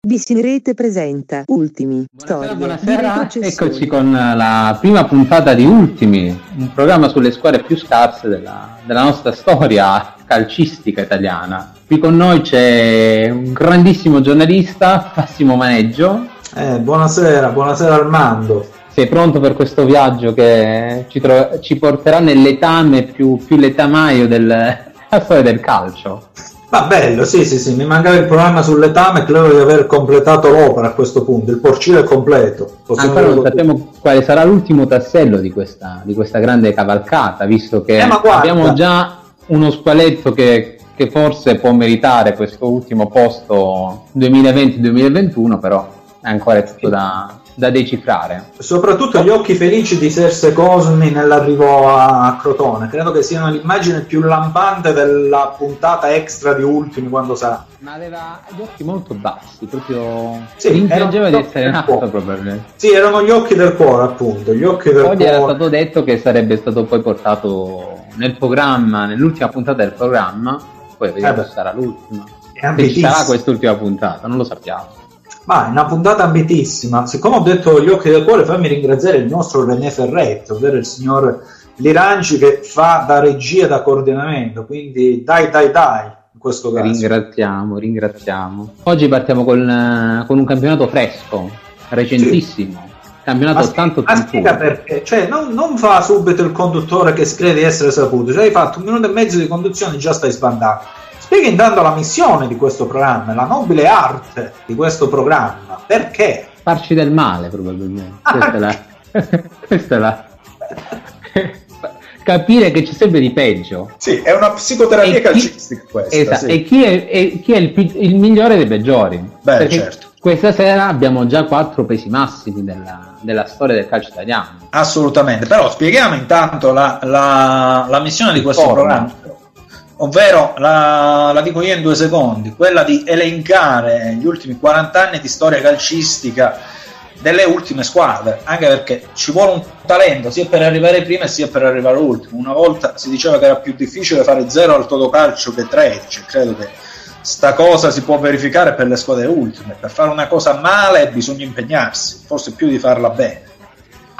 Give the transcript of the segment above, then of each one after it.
Vicinirete presenta Ultimi. Buonasera, buonasera. eccoci con la prima puntata di Ultimi, un programma sulle squadre più scarse della, della nostra storia calcistica italiana. Qui con noi c'è un grandissimo giornalista, Massimo Maneggio. Eh, buonasera, buonasera Armando. Sei pronto per questo viaggio che ci, tro- ci porterà nell'etame più, più letamaio della storia del calcio? Ma bello, sì, sì, sì, mi mancava il programma sull'etame, credo di aver completato l'opera a questo punto, il porcile è completo. Possiamo Ancora non sappiamo quale sarà l'ultimo tassello di questa, di questa grande cavalcata, visto che eh, abbiamo già uno squaletto che, che forse può meritare questo ultimo posto 2020-2021, però è ancora tutto da, da decifrare. Soprattutto gli occhi felici di Serse Cosmi nell'arrivo a Crotone, credo che siano l'immagine più lampante della puntata extra di Ultimi quando sarà. Ma aveva gli occhi molto bassi, proprio sì, fingeva di essere nato probabilmente. Sì, erano gli occhi del cuore, appunto, gli occhi del poi cuore. era stato detto che sarebbe stato poi portato nel programma, nell'ultima puntata del programma, poi vediamo eh se sarà l'ultima. Se ci sarà quest'ultima puntata, non lo sappiamo. Ma è una puntata ambitissima. Siccome ho detto gli occhi del cuore, fammi ringraziare il nostro René Ferretti, ovvero il signor Liranci che fa da regia da coordinamento. Quindi dai, dai, dai. In questo caso. Ringraziamo, ringraziamo. Oggi partiamo con, con un campionato fresco, recentissimo. Sì. Campionato ma tanto ma spiega perché, cioè non, non, fa subito il conduttore che crede di essere saputo, cioè hai fatto un minuto e mezzo di conduzione e già stai sbandando Spiega intanto la missione di questo programma, la nobile arte di questo programma. Perché? Farci del male, probabilmente. Ah, questa, è la... questa è la... Capire che c'è sempre di peggio. Sì, è una psicoterapia chi... calcistica questa. Esatto. Sì. E chi è, e chi è il, il, migliore dei peggiori? Beh, Perché certo. Questa sera abbiamo già quattro pesi massimi della, della, storia del calcio italiano. Assolutamente, però spieghiamo intanto la, la, la missione di questo Forma. programma ovvero la, la, dico io in due secondi, quella di elencare gli ultimi 40 anni di storia calcistica delle ultime squadre, anche perché ci vuole un talento sia per arrivare prima sia per arrivare ultimo. Una volta si diceva che era più difficile fare 0 al totocalcio che 13, credo che sta cosa si può verificare per le squadre ultime. Per fare una cosa male bisogna impegnarsi, forse più di farla bene.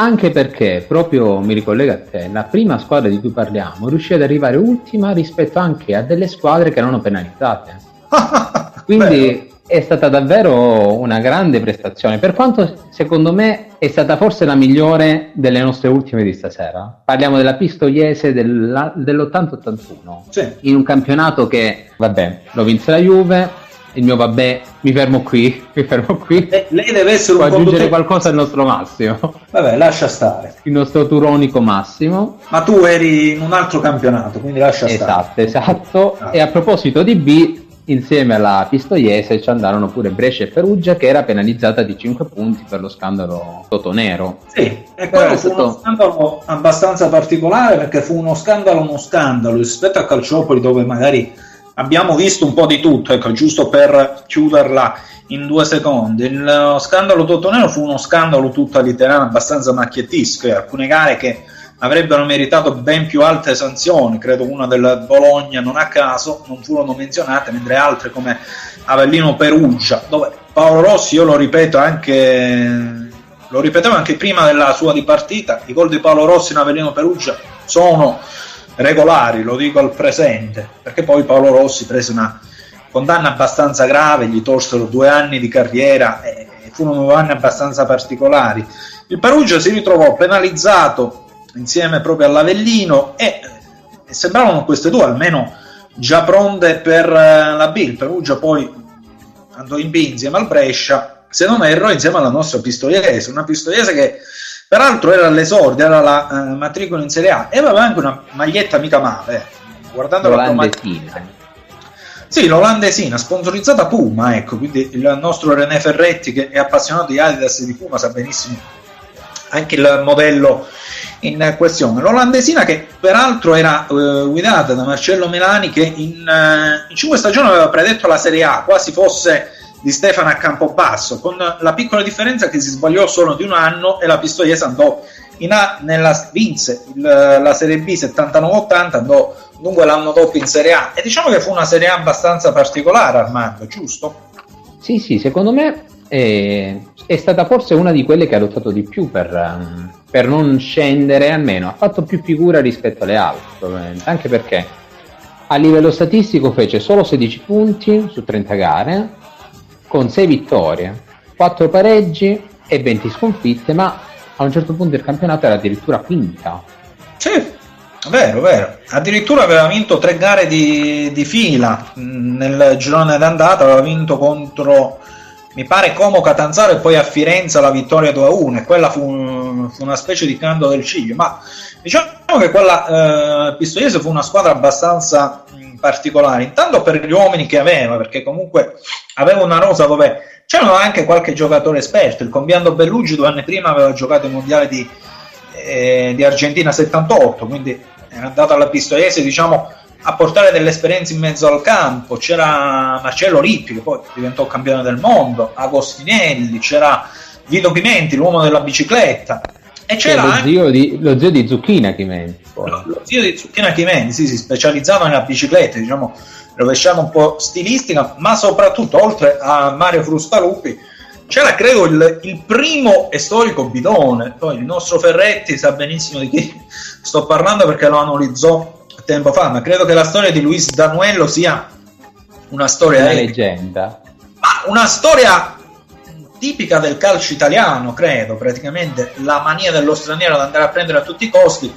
Anche perché, proprio mi ricollega a te, la prima squadra di cui parliamo riuscì ad arrivare ultima rispetto anche a delle squadre che erano penalizzate. Quindi è stata davvero una grande prestazione, per quanto secondo me è stata forse la migliore delle nostre ultime di stasera. Parliamo della Pistoiese dell'80-81, sì. in un campionato che, vabbè, lo vinse la Juve, il mio vabbè, mi fermo qui, mi fermo qui. Eh, lei deve essere Può un aggiungere qualcosa al nostro Massimo. Vabbè, lascia stare. Il nostro turonico Massimo. Ma tu eri in un altro campionato, quindi lascia esatto, stare. Esatto, esatto. Ah. E a proposito di B, insieme alla Pistoiese ci andarono pure Brescia e Perugia che era penalizzata di 5 punti per lo scandalo Totonero. Sì, e quello fu stato... uno scandalo abbastanza particolare perché fu uno scandalo uno scandalo rispetto a Calciopoli dove magari abbiamo visto un po' di tutto, ecco, giusto per chiuderla in due secondi. Il scandalo Totonero fu uno scandalo tutto all'italiano abbastanza macchiettesco e alcune gare che avrebbero meritato ben più alte sanzioni, credo una del Bologna non a caso non furono menzionate, mentre altre come Avellino Perugia, dove Paolo Rossi, io lo ripeto anche lo ripetevo anche prima della sua dipartita, i gol di Paolo Rossi in Avellino Perugia sono regolari, lo dico al presente, perché poi Paolo Rossi prese una condanna abbastanza grave, gli tolsero due anni di carriera e furono due anni abbastanza particolari. Il Perugia si ritrovò penalizzato insieme proprio all'Avellino e, e sembravano queste due almeno già pronte per eh, la B. Il Perugia poi andò in B insieme al Brescia, se non erro insieme alla nostra Pistoiese, una Pistoiese che Peraltro era all'esordio, era la uh, matricola in Serie A e aveva anche una maglietta mica male. Eh. Guardando l'olandesina. Sì, l'olandesina, sponsorizzata Puma, ecco, quindi il nostro René Ferretti che è appassionato di Adidas e di Puma sa benissimo anche il modello in questione. L'olandesina che peraltro era uh, guidata da Marcello Melani che in, uh, in 5 stagioni aveva predetto la Serie A, quasi fosse di Stefano a Campobasso, con la piccola differenza che si sbagliò solo di un anno e la Pistoiese andò in A, nella, vinse il, la Serie B 79-80, andò dunque l'anno dopo in Serie A e diciamo che fu una Serie A abbastanza particolare Armando, giusto? Sì, sì, secondo me è, è stata forse una di quelle che ha lottato di più per, um, per non scendere, almeno ha fatto più figura rispetto alle altre, anche perché a livello statistico fece solo 16 punti su 30 gare, con 6 vittorie, 4 pareggi e 20 sconfitte, ma a un certo punto il campionato era addirittura quinta. Sì, vero, vero. Addirittura aveva vinto tre gare di, di fila nel girone d'andata, aveva vinto contro mi pare Como Catanzaro e poi a Firenze la vittoria 2-1 e quella fu, fu, una specie di canto del ciglio ma diciamo che quella eh, pistoiese fu una squadra abbastanza mh, particolare intanto per gli uomini che aveva perché comunque aveva una rosa dove c'erano anche qualche giocatore esperto il Combiando Bellugi due anni prima aveva giocato il mondiale di, eh, di Argentina 78 quindi era andato alla pistoiese diciamo a portare delle esperienze in mezzo al campo. C'era Marcello Rippi, che poi diventò campione del mondo, Agostinelli, c'era Vito Pimenti, l'uomo della bicicletta. E c'era lo, anche... zio di, lo zio di Zucchina Chimenti. Lo, lo, zio di Zucchina Chimenti, sì, si specializzava nella bicicletta, diciamo, rovesciata un po' stilistica, ma soprattutto, oltre a Mario Frustalupi, c'era credo il, il, primo e storico bidone. Poi il nostro Ferretti sa benissimo di chi sto parlando perché lo analizzò tempo fa, ma credo che la storia di Luis Danuello sia una storia una leggenda. Ma una storia tipica del calcio italiano, credo, praticamente la mania dello straniero ad andare a prendere a tutti i costi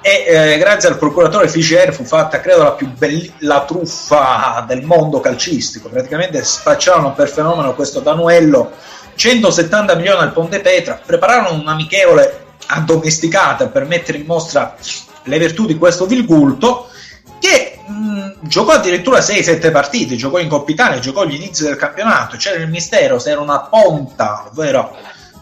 e eh, grazie al procuratore Ficier fu fatta credo la più bella truffa del mondo calcistico praticamente spacciarono per fenomeno questo Danuello 170 milioni al Ponte Petra prepararono un'amichevole addomesticata per mettere in mostra le virtù di questo Vilgulto che mh, giocò addirittura 6-7 partite, giocò in Coppa Italia, giocò agli inizi del campionato, c'era il mistero se era una ponta, ovvero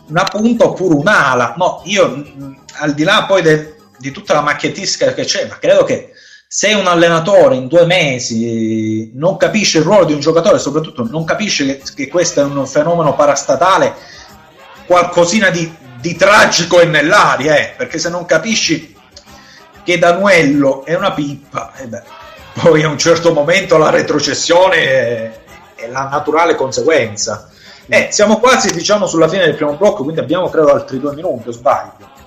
una punta oppure un'ala. No, io mh, al di là poi de, di tutta la macchiettistica che c'è, ma credo che se un allenatore in due mesi non capisce il ruolo di un giocatore, soprattutto non capisce che, che questo è un fenomeno parastatale, qualcosina di, di tragico è nell'aria, eh, perché se non capisci che Danuello è una pippa, e beh, poi a un certo momento la retrocessione è, è la naturale conseguenza. Eh, siamo quasi diciamo sulla fine del primo blocco, quindi abbiamo credo altri due minuti, o sbaglio?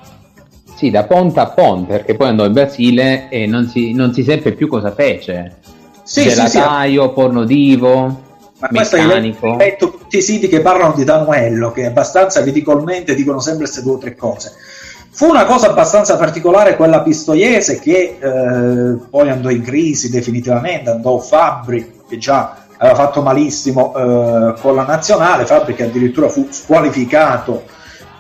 Sì, da ponta a ponte, perché poi andò in Brasile e non si, non si seppe più cosa fece. Sì, Gelataio, sì, sì. pornodivo, ma questo è letto tutti i siti che parlano di Danuello, che abbastanza ridicolmente dicono sempre queste due o tre cose. Fu una cosa abbastanza particolare quella pistoiese che eh, poi andò in crisi definitivamente, andò Fabri che già aveva fatto malissimo eh, con la nazionale, Fabri che addirittura fu squalificato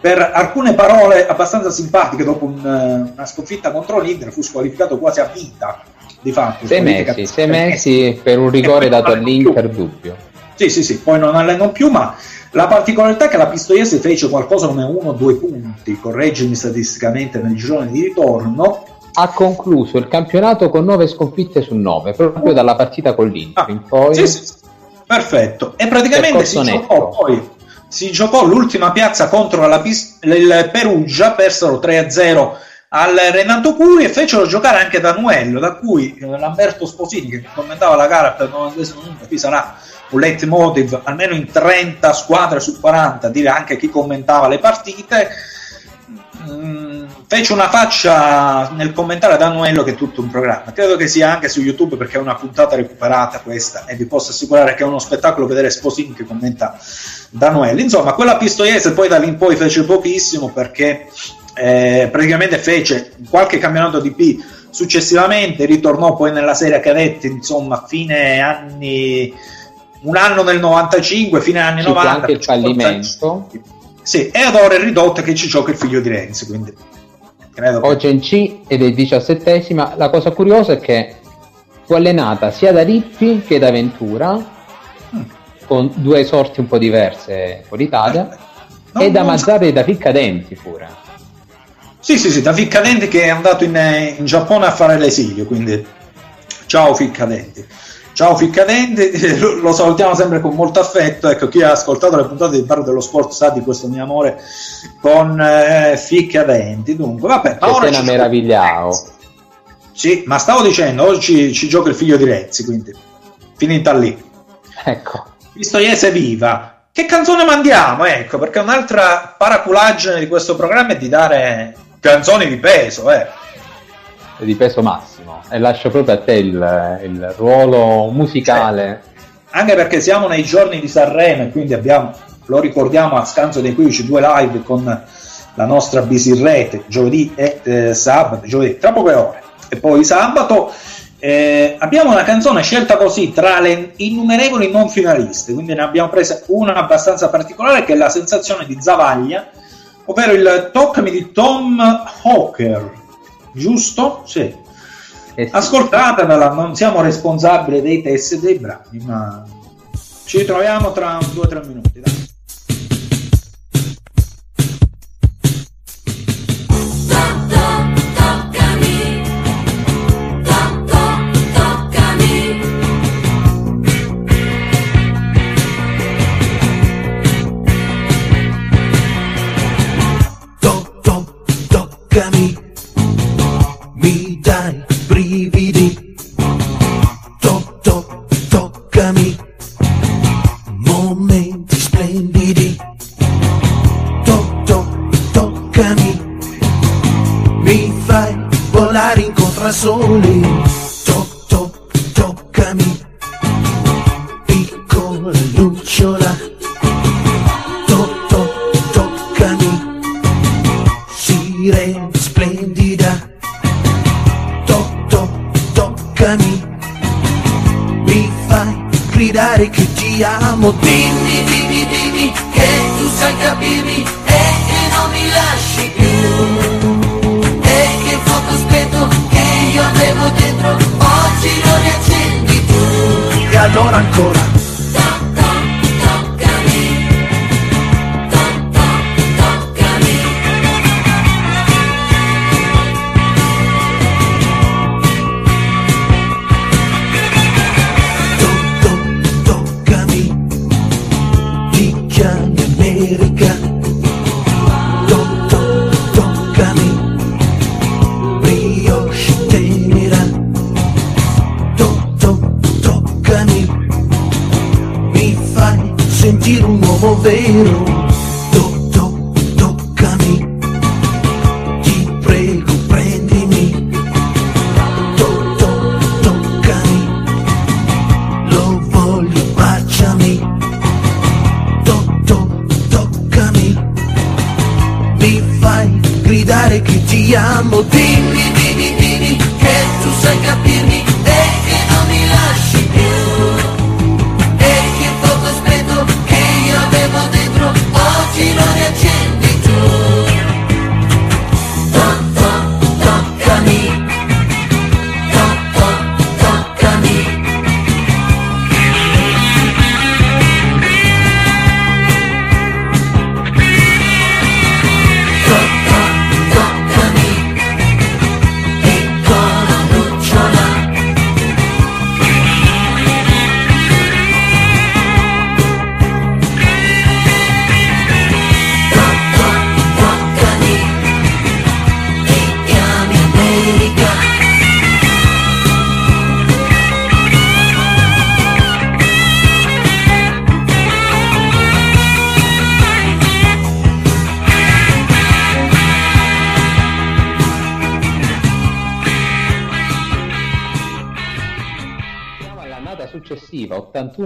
per alcune parole abbastanza simpatiche dopo un, eh, una sconfitta contro l'Inter, fu squalificato quasi a vita di fatto. Sei mesi, sei mesi per un rigore dato all'Inter dubbio. Sì, sì, sì, poi non allenò più, ma la particolarità è che la Pistoiese fece qualcosa come uno o due punti, correggimi statisticamente, nel girone di ritorno. Ha concluso il campionato con 9 sconfitte su 9, proprio dalla partita con l'Inter. Ah, poi... sì, sì, perfetto. E praticamente si giocò, poi, si giocò l'ultima piazza contro la, il Perugia, persero 3-0 al Renato Curi e fecero giocare anche Danuello, da cui eh, Lamberto Sposini, che commentava la gara per il 90 minuto, qui sarà un leitmotiv almeno in 30 squadre su 40, dire anche chi commentava le partite. Mm, fece una faccia nel commentare ad Annuello che è tutto un programma. Credo che sia anche su YouTube perché è una puntata recuperata questa e vi posso assicurare che è uno spettacolo vedere Sposini che commenta Danuello. Insomma, quella pistoiese poi da lì in poi fece pochissimo perché eh, praticamente fece qualche campionato di P successivamente, ritornò poi nella serie cadetti, insomma, fine anni un anno nel 95, fine anni Ci 90. anche il fallimento. Sì, e ad ora è ridotto che ci gioca il figlio di Renzi, quindi credo Oggi che... in C ed è diciassettesima. La cosa curiosa è che fu allenata sia da Rippi che da Ventura. Con due sorti un po' diverse fuori Italia, eh, e da Mazzarri e da Ficcadenti pure. Sì, sì, sì, da Ficcadenti che è andato in, in Giappone a fare l'esilio, quindi ciao Ficcadenti. Ciao Ficcadenti, lo salutiamo sempre con molto affetto. Ecco, chi ha ascoltato le puntate di Bar dello Sport sa di questo mio amore con eh, Ficcadenti. Dunque, vabbè, ma ora ci meravigliao. Sì, ma stavo dicendo, oggi ci gioca il figlio di Rezzi, quindi finita lì. Ecco. Pistoiese viva. Che canzone mandiamo? Ecco, perché un'altra paraculaggine di questo programma è di dare canzoni di peso, eh. Di peso massimo. E lascio proprio a te il, il ruolo musicale. Sì. Anche perché siamo nei giorni di Sanremo e quindi abbiamo, lo ricordiamo a scanso dei 15 due live con la nostra busy rete giovedì e eh, sabato, giovedì tra poche ore e poi sabato eh, abbiamo una canzone scelta così tra le innumerevoli non finaliste, quindi ne abbiamo presa una abbastanza particolare che è la sensazione di Zavaglia, ovvero il Toccami di Tom Hawker, giusto? Sì. Eh sì. Ascoltatevela, non siamo responsabili dei testi e dei brani, ma ci ritroviamo tra due o tre minuti. Dai. soli. Gridare che ti amo. Dimmi, dimmi, dimmi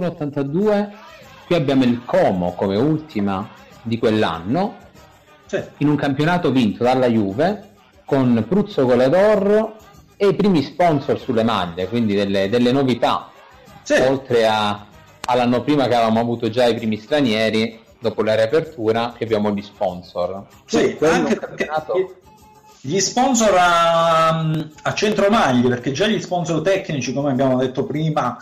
81-82, qui abbiamo il Como come ultima di quell'anno, Sì. in un campionato vinto dalla Juve, con Pruzzo Goledor e i primi sponsor sulle maglie, quindi delle, delle novità, Sì. oltre a- all'anno prima che avevamo avuto già i primi stranieri, dopo la riapertura, che abbiamo gli sponsor. Sì, anche campionato- gli sponsor a, a centromaglie, perché già gli sponsor tecnici, come abbiamo detto prima,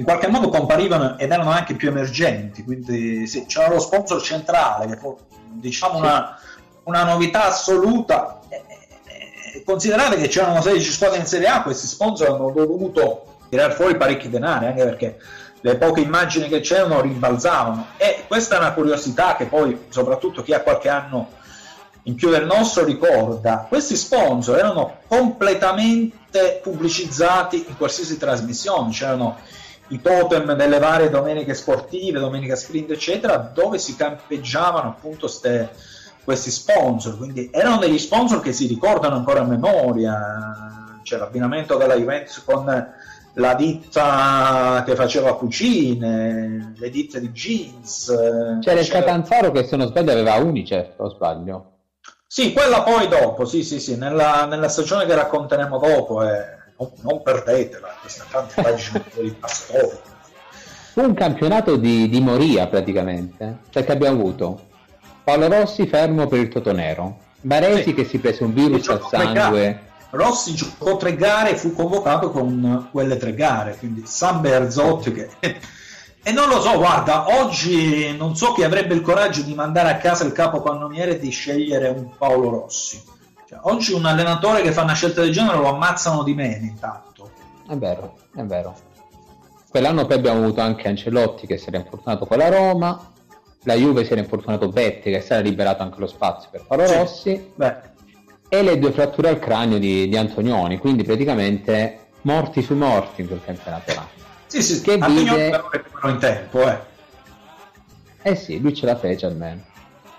in qualche modo comparivano ed erano anche più emergenti, quindi sì, c'era lo sponsor centrale, che fu diciamo una, una novità assoluta. E- e- e Considerate che c'erano 16 squadre in Serie A, questi sponsor hanno dovuto tirare fuori parecchi denari, anche perché le poche immagini che c'erano rimbalzavano. E questa è una curiosità che poi, soprattutto chi ha qualche anno in più del nostro, ricorda. Questi sponsor erano completamente pubblicizzati in qualsiasi trasmissione, c'erano i totem delle varie domeniche sportive, domenica sprint, eccetera, dove si campeggiavano appunto ste, questi sponsor. Quindi erano degli sponsor che si ricordano ancora a memoria. C'è l'abbinamento della Juventus con la ditta che faceva cucine, le ditte di jeans. C'era il Catanzaro che se non sbaglio aveva Unicef, o sbaglio? Sì, quella poi dopo, sì, sì, sì, nella, nella stagione che racconteremo dopo, eh, non, non, perdetela, questa tante pagine di pastori. Un campionato di, di moria praticamente, cioè che abbiamo avuto Paolo Rossi fermo per il Totonero, Baresi sì. che si prese un virus al sangue Rossi giocò tre gare e fu convocato con quelle tre gare, quindi San Berzotti che... e non lo so, guarda, oggi non so chi avrebbe il coraggio di mandare a casa il capo cannoniere e di scegliere un Paolo Rossi. Oggi un allenatore che fa una scelta del genere lo ammazzano di meno intanto. È vero, è vero. Quell'anno poi abbiamo avuto anche Ancelotti che si era infortunato con la Roma, la Juve si era infortunato Betti che si era liberato anche lo spazio per Paolo sì. Rossi. Beh e le due fratture al cranio di, di Antonioni, quindi praticamente morti su morti in quel campionato là. Sì, sì, che vide... in tempo, eh. Eh sì, lui ce la fece almeno.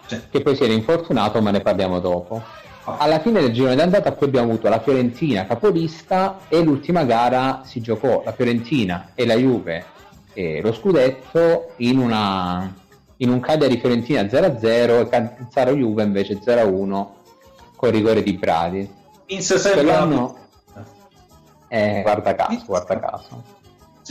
Sì. Che poi si era infortunato, ma ne parliamo dopo. Alla fine del girone d'andata poi abbiamo avuto la Fiorentina capolista e l'ultima gara si giocò la Fiorentina e la Juve e lo scudetto in, una, in un Cagliari Fiorentina 0-0 e Canzaro Juve invece 0-1 con rigore di Bradi. In Quell'anno... Eh, guarda caso, guarda caso.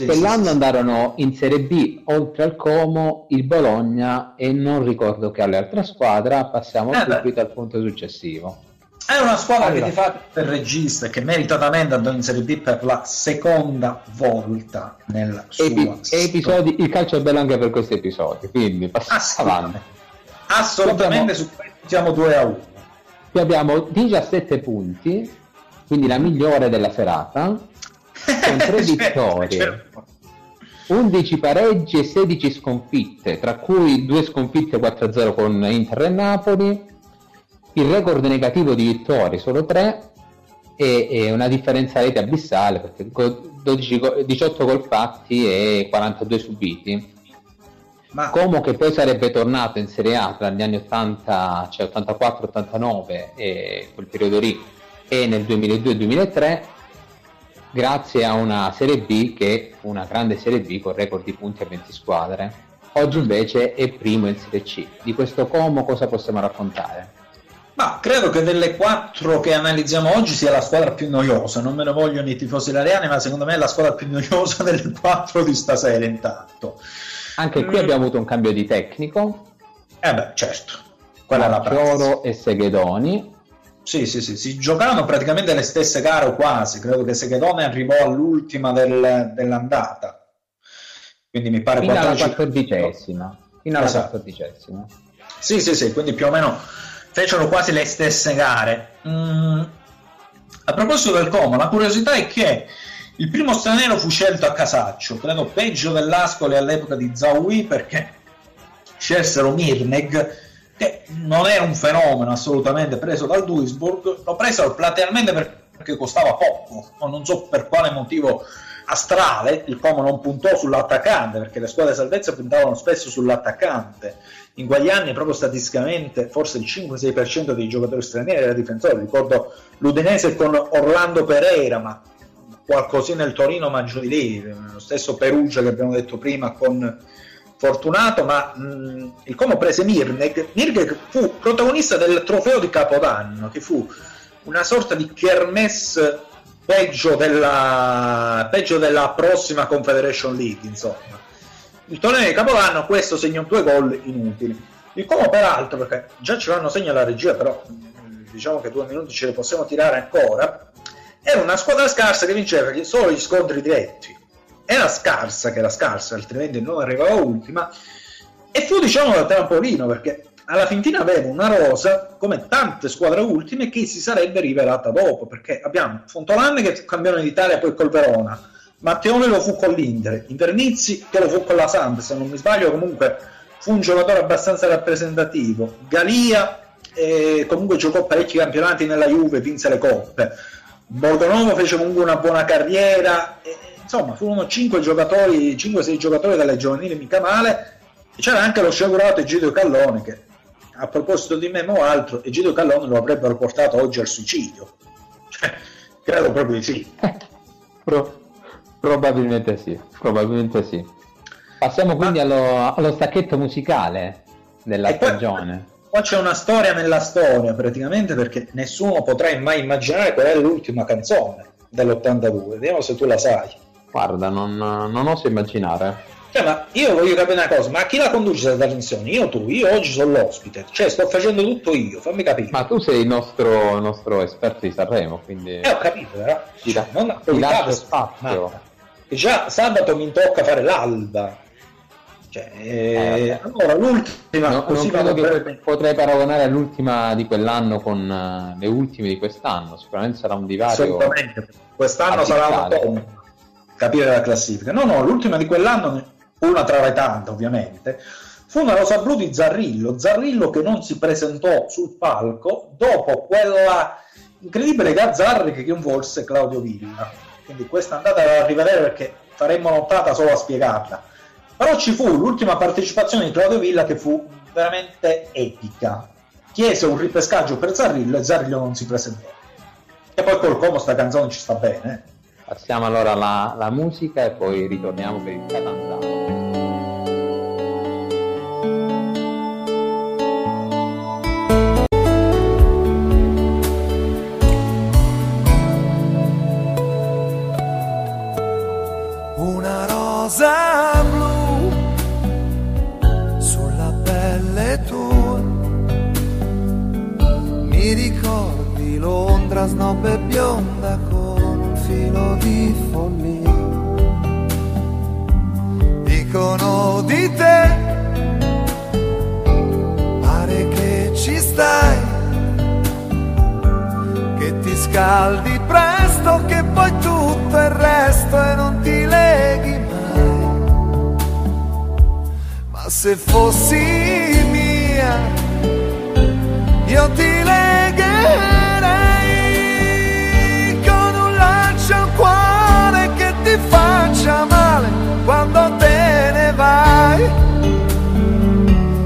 Sì, Quell'anno sì, andarono in Serie B oltre al Como, il Bologna e non ricordo che alle altre squadre. Passiamo eh subito beh. al punto successivo. È una squadra allora. che ti fa il regista che meritatamente andò in Serie B per la seconda volta nella sua Epi- episodi, Il calcio è bello anche per questi episodi, quindi passiamo avanti. Assolutamente, su questo siamo 2 a 1. Qui abbiamo 17 punti, quindi la migliore della serata, con 3 vittorie, 11 pareggi e 16 sconfitte, tra cui 2 sconfitte 4-0 con Inter e Napoli, il record negativo di vittorie solo 3 e, e una differenza rete abissale perché 12, 18 gol fatti e 42 subiti. Ma... Como che poi sarebbe tornato in Serie A tra gli anni 80, cioè 84-89 e quel periodo lì e nel 2002-2003 grazie a una Serie B che fu una grande Serie B con record di punti a 20 squadre. Oggi invece è primo in Serie C. Di questo Como cosa possiamo raccontare? Ma credo che delle quattro che analizziamo oggi sia la squadra più noiosa. Non me ne vogliono i tifosi italiani, ma secondo me è la squadra più noiosa delle quattro di stasera intanto. Anche qui mm. abbiamo avuto un cambio di tecnico. Eh beh, certo. Quella era Fioro e Seghedoni. Sì, sì, sì, si giocavano praticamente le stesse gare o quasi. Credo che Seghedoni arrivò all'ultima del, dell'andata. Quindi mi pare Fino 14... alla quattordicesima. Fino alla esatto. quattordicesima. Sì, sì, sì, quindi più o meno fecero quasi le stesse gare. Mm. A proposito del Como, la curiosità è che il primo straniero fu scelto a Casaccio, credo peggio dell'Ascoli all'epoca di Zawi perché scelsero Mirneg, che non era un fenomeno assolutamente preso dal Duisburg, lo presero platealmente perché costava poco, ma non so per quale motivo astrale, il Como non puntò sull'attaccante perché le squadre salvezza puntavano spesso sull'attaccante. In quegli anni, proprio statisticamente, forse il 5-6% dei giocatori stranieri era difensore. Ricordo l'Udinese con Orlando Pereira, ma qualcosina il Torino ma giù di lì, lo stesso Perugia che abbiamo detto prima con Fortunato, ma mh, il Como prese Mirneg, Mirneg fu protagonista del trofeo di Capodanno, che fu una sorta di kermesse peggio della, peggio della prossima Confederation League, insomma. Il torneo di Capodanno, questo segnò due gol inutili. Il Como peraltro, perché già ce l'hanno segnato la regia, però diciamo che due minuti ce li possiamo tirare ancora, era una squadra scarsa che vinceva solo gli scontri diretti. Era scarsa che era scarsa, altrimenti non arrivava ultima. E fu diciamo da trampolino perché alla fin fine aveva una rosa come tante squadre ultime che si sarebbe rivelata dopo perché abbiamo Fontolanne che fu campione d'Italia poi col Verona Matteone lo fu con l'Inter, Internizzi che lo fu con la Samp, se non mi sbaglio comunque fu un giocatore abbastanza rappresentativo. Galia eh, comunque giocò parecchi campionati nella Juve, vinse le coppe. Borgonovo fece comunque una buona carriera, eh, insomma furono 5 giocatori, 5-6 giocatori dalle giovanili mica male. E c'era anche lo sciagurato Egidio Callone che a proposito di Memo o altro, Egidio Callone lo avrebbero portato oggi al suicidio. Cioè, credo proprio di sì. Pro- probabilmente sì, probabilmente sì. Passiamo quindi Ma... allo, allo, stacchetto musicale della e stagione. Qua, qua c'è una storia nella storia praticamente perché nessuno potrà mai immaginare qual è l'ultima canzone dell'82. Vediamo se tu la sai. Guarda, non, non oso immaginare. Cioè, ma io voglio capire una cosa, ma chi la conduce questa trasmissione? Io o tu? Io oggi sono l'ospite, cioè sto facendo tutto io, fammi capire. Ma tu sei il nostro, nostro esperto di Sanremo, quindi... Eh, ho capito, però. Ti, cioè, non ti lascio spazio. Ma, già sabato mi tocca fare l'alba. Cioè, eh, eh allora, l'ultima... No, non credo che per... potrei paragonare all'ultima di quell'anno con uh, le ultime di quest'anno, sicuramente sarà un divario... Assolutamente, quest'anno sarà un po' capire la classifica. No, no, l'ultima di quell'anno una tra le tante ovviamente, fu una rosa blu di Zarrillo, Zarrillo che non si presentò sul palco dopo quella incredibile gazzarra che coinvolse Claudio Villa. Quindi questa andata a rivedere perché faremmo nottata solo a spiegarla. Però ci fu l'ultima partecipazione di Claudio Villa che fu veramente epica. Chiese un ripescaggio per Zarrillo e Zarrillo non si presentò. E poi col Como sta canzone ci sta bene. Passiamo allora alla, alla musica e poi ritorniamo per il Catanzaro. Se fossi mia, io ti legherei. faccia male quando te ne vai.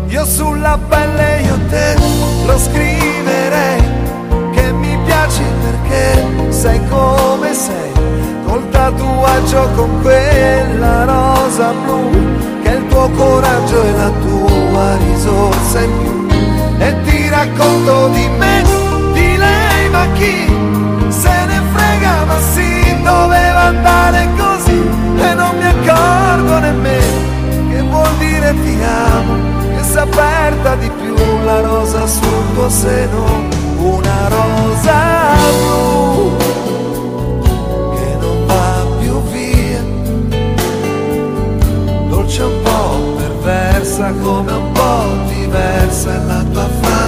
Io sulla pelle io te lo scriverei che mi piaci perché sei come sei, col tatuaggio con quella rosa blu, che tuo coraggio e la tua risorsa. In più. E ti racconto di me, di lei, ma chi se ne frega, ma sì, doveva andare così. E non mi accorgo nemmeno che vuol dire ti amo, che si aperta di più la rosa sul tuo seno, una rosa blu che perversa come un po' diversa è la tua fantasia.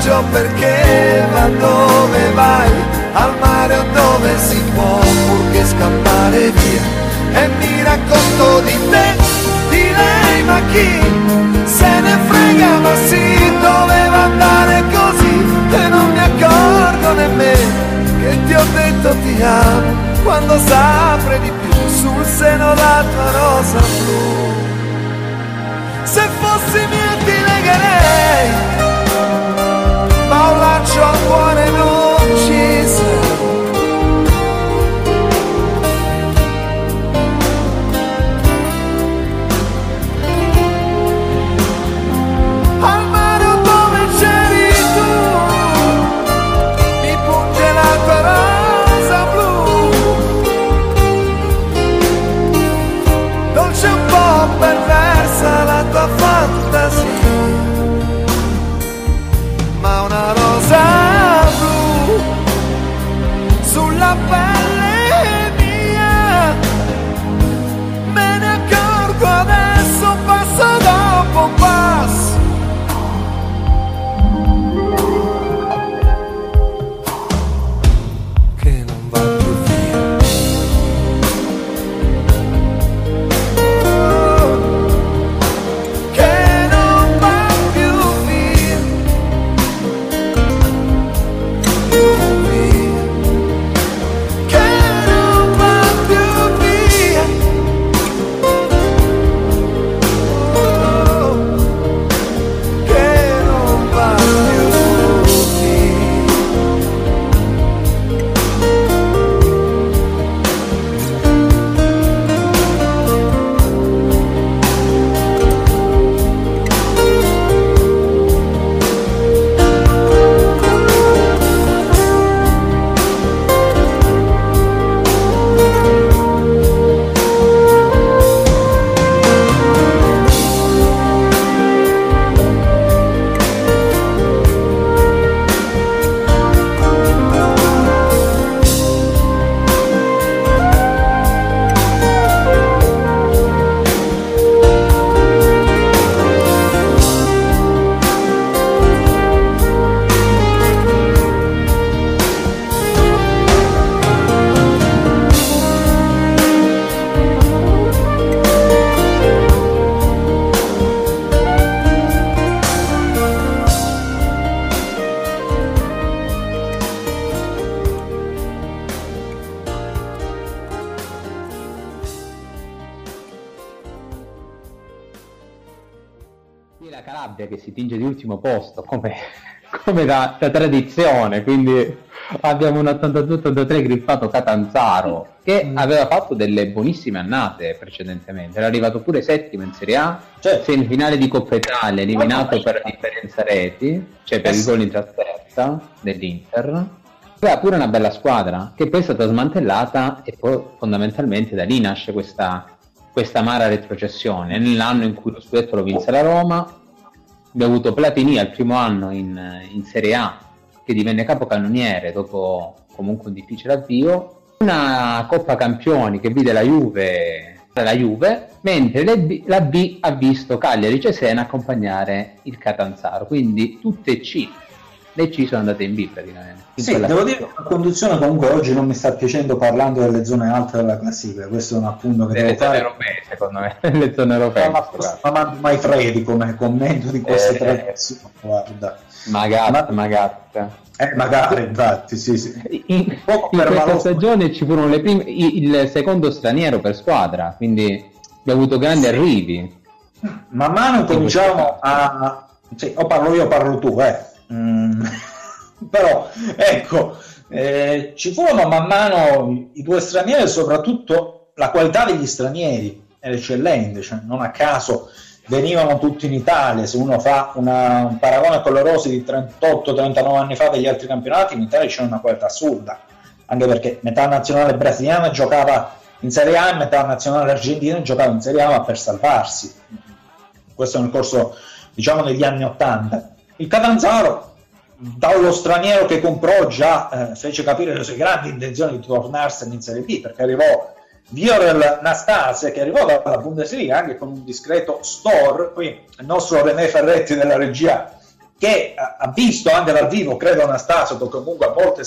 Tatuaggio perché va dove vai, al mare o dove si può purché scappare via. E mi racconto di te lei ma chi se ne frega ma sì doveva andare così? E non mi accorgo nemmeno che ti ho detto ti amo quando s'apre di più sul seno la tua rosa blu. Se fossi mia ti legherei ma un laccio al cuore da tradizione, quindi abbiamo un 82-83 griffato Catanzaro che aveva fatto delle buonissime annate precedentemente, era arrivato pure settimo in Serie A, Certo. semifinale di Coppa Italia, eliminato per differenza reti, cioè per il gol in trasferta dell'Inter. Aveva pure una bella squadra che poi è stata smantellata e poi fondamentalmente da lì nasce questa, questa amara retrocessione. Nell'anno in cui lo scudetto lo vinse la Roma, abbiamo avuto Platini al primo anno in, in Serie A che divenne capocannoniere dopo comunque un difficile avvio, una Coppa Campioni che vide la Juve la Juve, mentre B- la B ha visto Cagliari Cesena accompagnare il Catanzaro, quindi tutte e C. Le C sono andate in B praticamente. in Sì, devo dire che la conduzione comunque oggi non mi sta piacendo parlando delle zone alte della classifica, questo è un appunto che Delle devo zone fare. europee, secondo me, le zone europee. Ma ma mando mai Freddy come commento di queste Eh, tre versioni, guarda. Magatta, Magatta. Eh, magari, infatti, sì, sì. In, Poco in questa stagione ci furono le prime, i- il secondo straniero per squadra, quindi abbiamo avuto grandi arrivi. Man mano cominciamo a... Sì, o parlo io o parlo tu, eh. Mm. Però, ecco, eh, ci furono man mano i due stranieri soprattutto la qualità degli stranieri era eccellente, cioè, non a caso venivano tutti in Italia, se uno fa una- un paragone con le rose di 38-39 anni fa degli altri campionati, in Italia c'è una qualità assurda, anche perché metà nazionale brasiliana giocava in Serie A e metà nazionale argentina giocava in Serie A ma per salvarsi. Questo nel corso, diciamo, degli anni 80. Il Catanzaro, dallo straniero che comprò, già eh, fece capire le sue grandi intenzioni di tornarsene in Serie B, perché arrivò Viorel Nastase, che arrivò dalla Bundesliga anche con un discreto store. Qui il nostro René Ferretti della regia che ha visto anche dal vivo, credo Anastasio, che comunque ha molte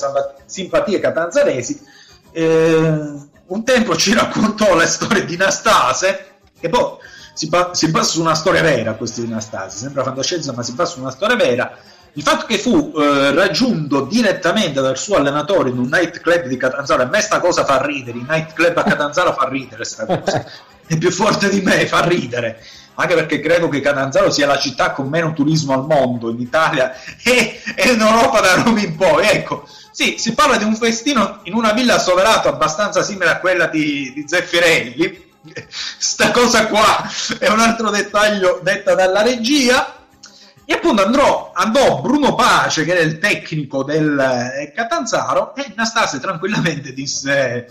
simpatie catanzaresi, eh, un tempo ci raccontò le storie di Nastase, che poi si, pa- si basa su una storia vera, questa di Nastase, sembra fantascienza, ma si basa su una storia vera. Il fatto che fu eh, raggiunto direttamente dal suo allenatore in un nightclub di Catanzaro, a me sta cosa fa ridere, il nightclub a Catanzaro fa ridere sta cosa, è più forte di me, fa ridere anche perché credo che Catanzaro sia la città con meno turismo al mondo in Italia e, e in Europa da Roma in poi. Ecco, sì, si parla di un festino in una villa Soverato abbastanza simile a quella di, di Zeffirelli. Sta cosa qua è un altro dettaglio detta dalla regia. E appunto andrò, andò Bruno Pace, che era il tecnico del eh, Catanzaro, e Nastase tranquillamente disse: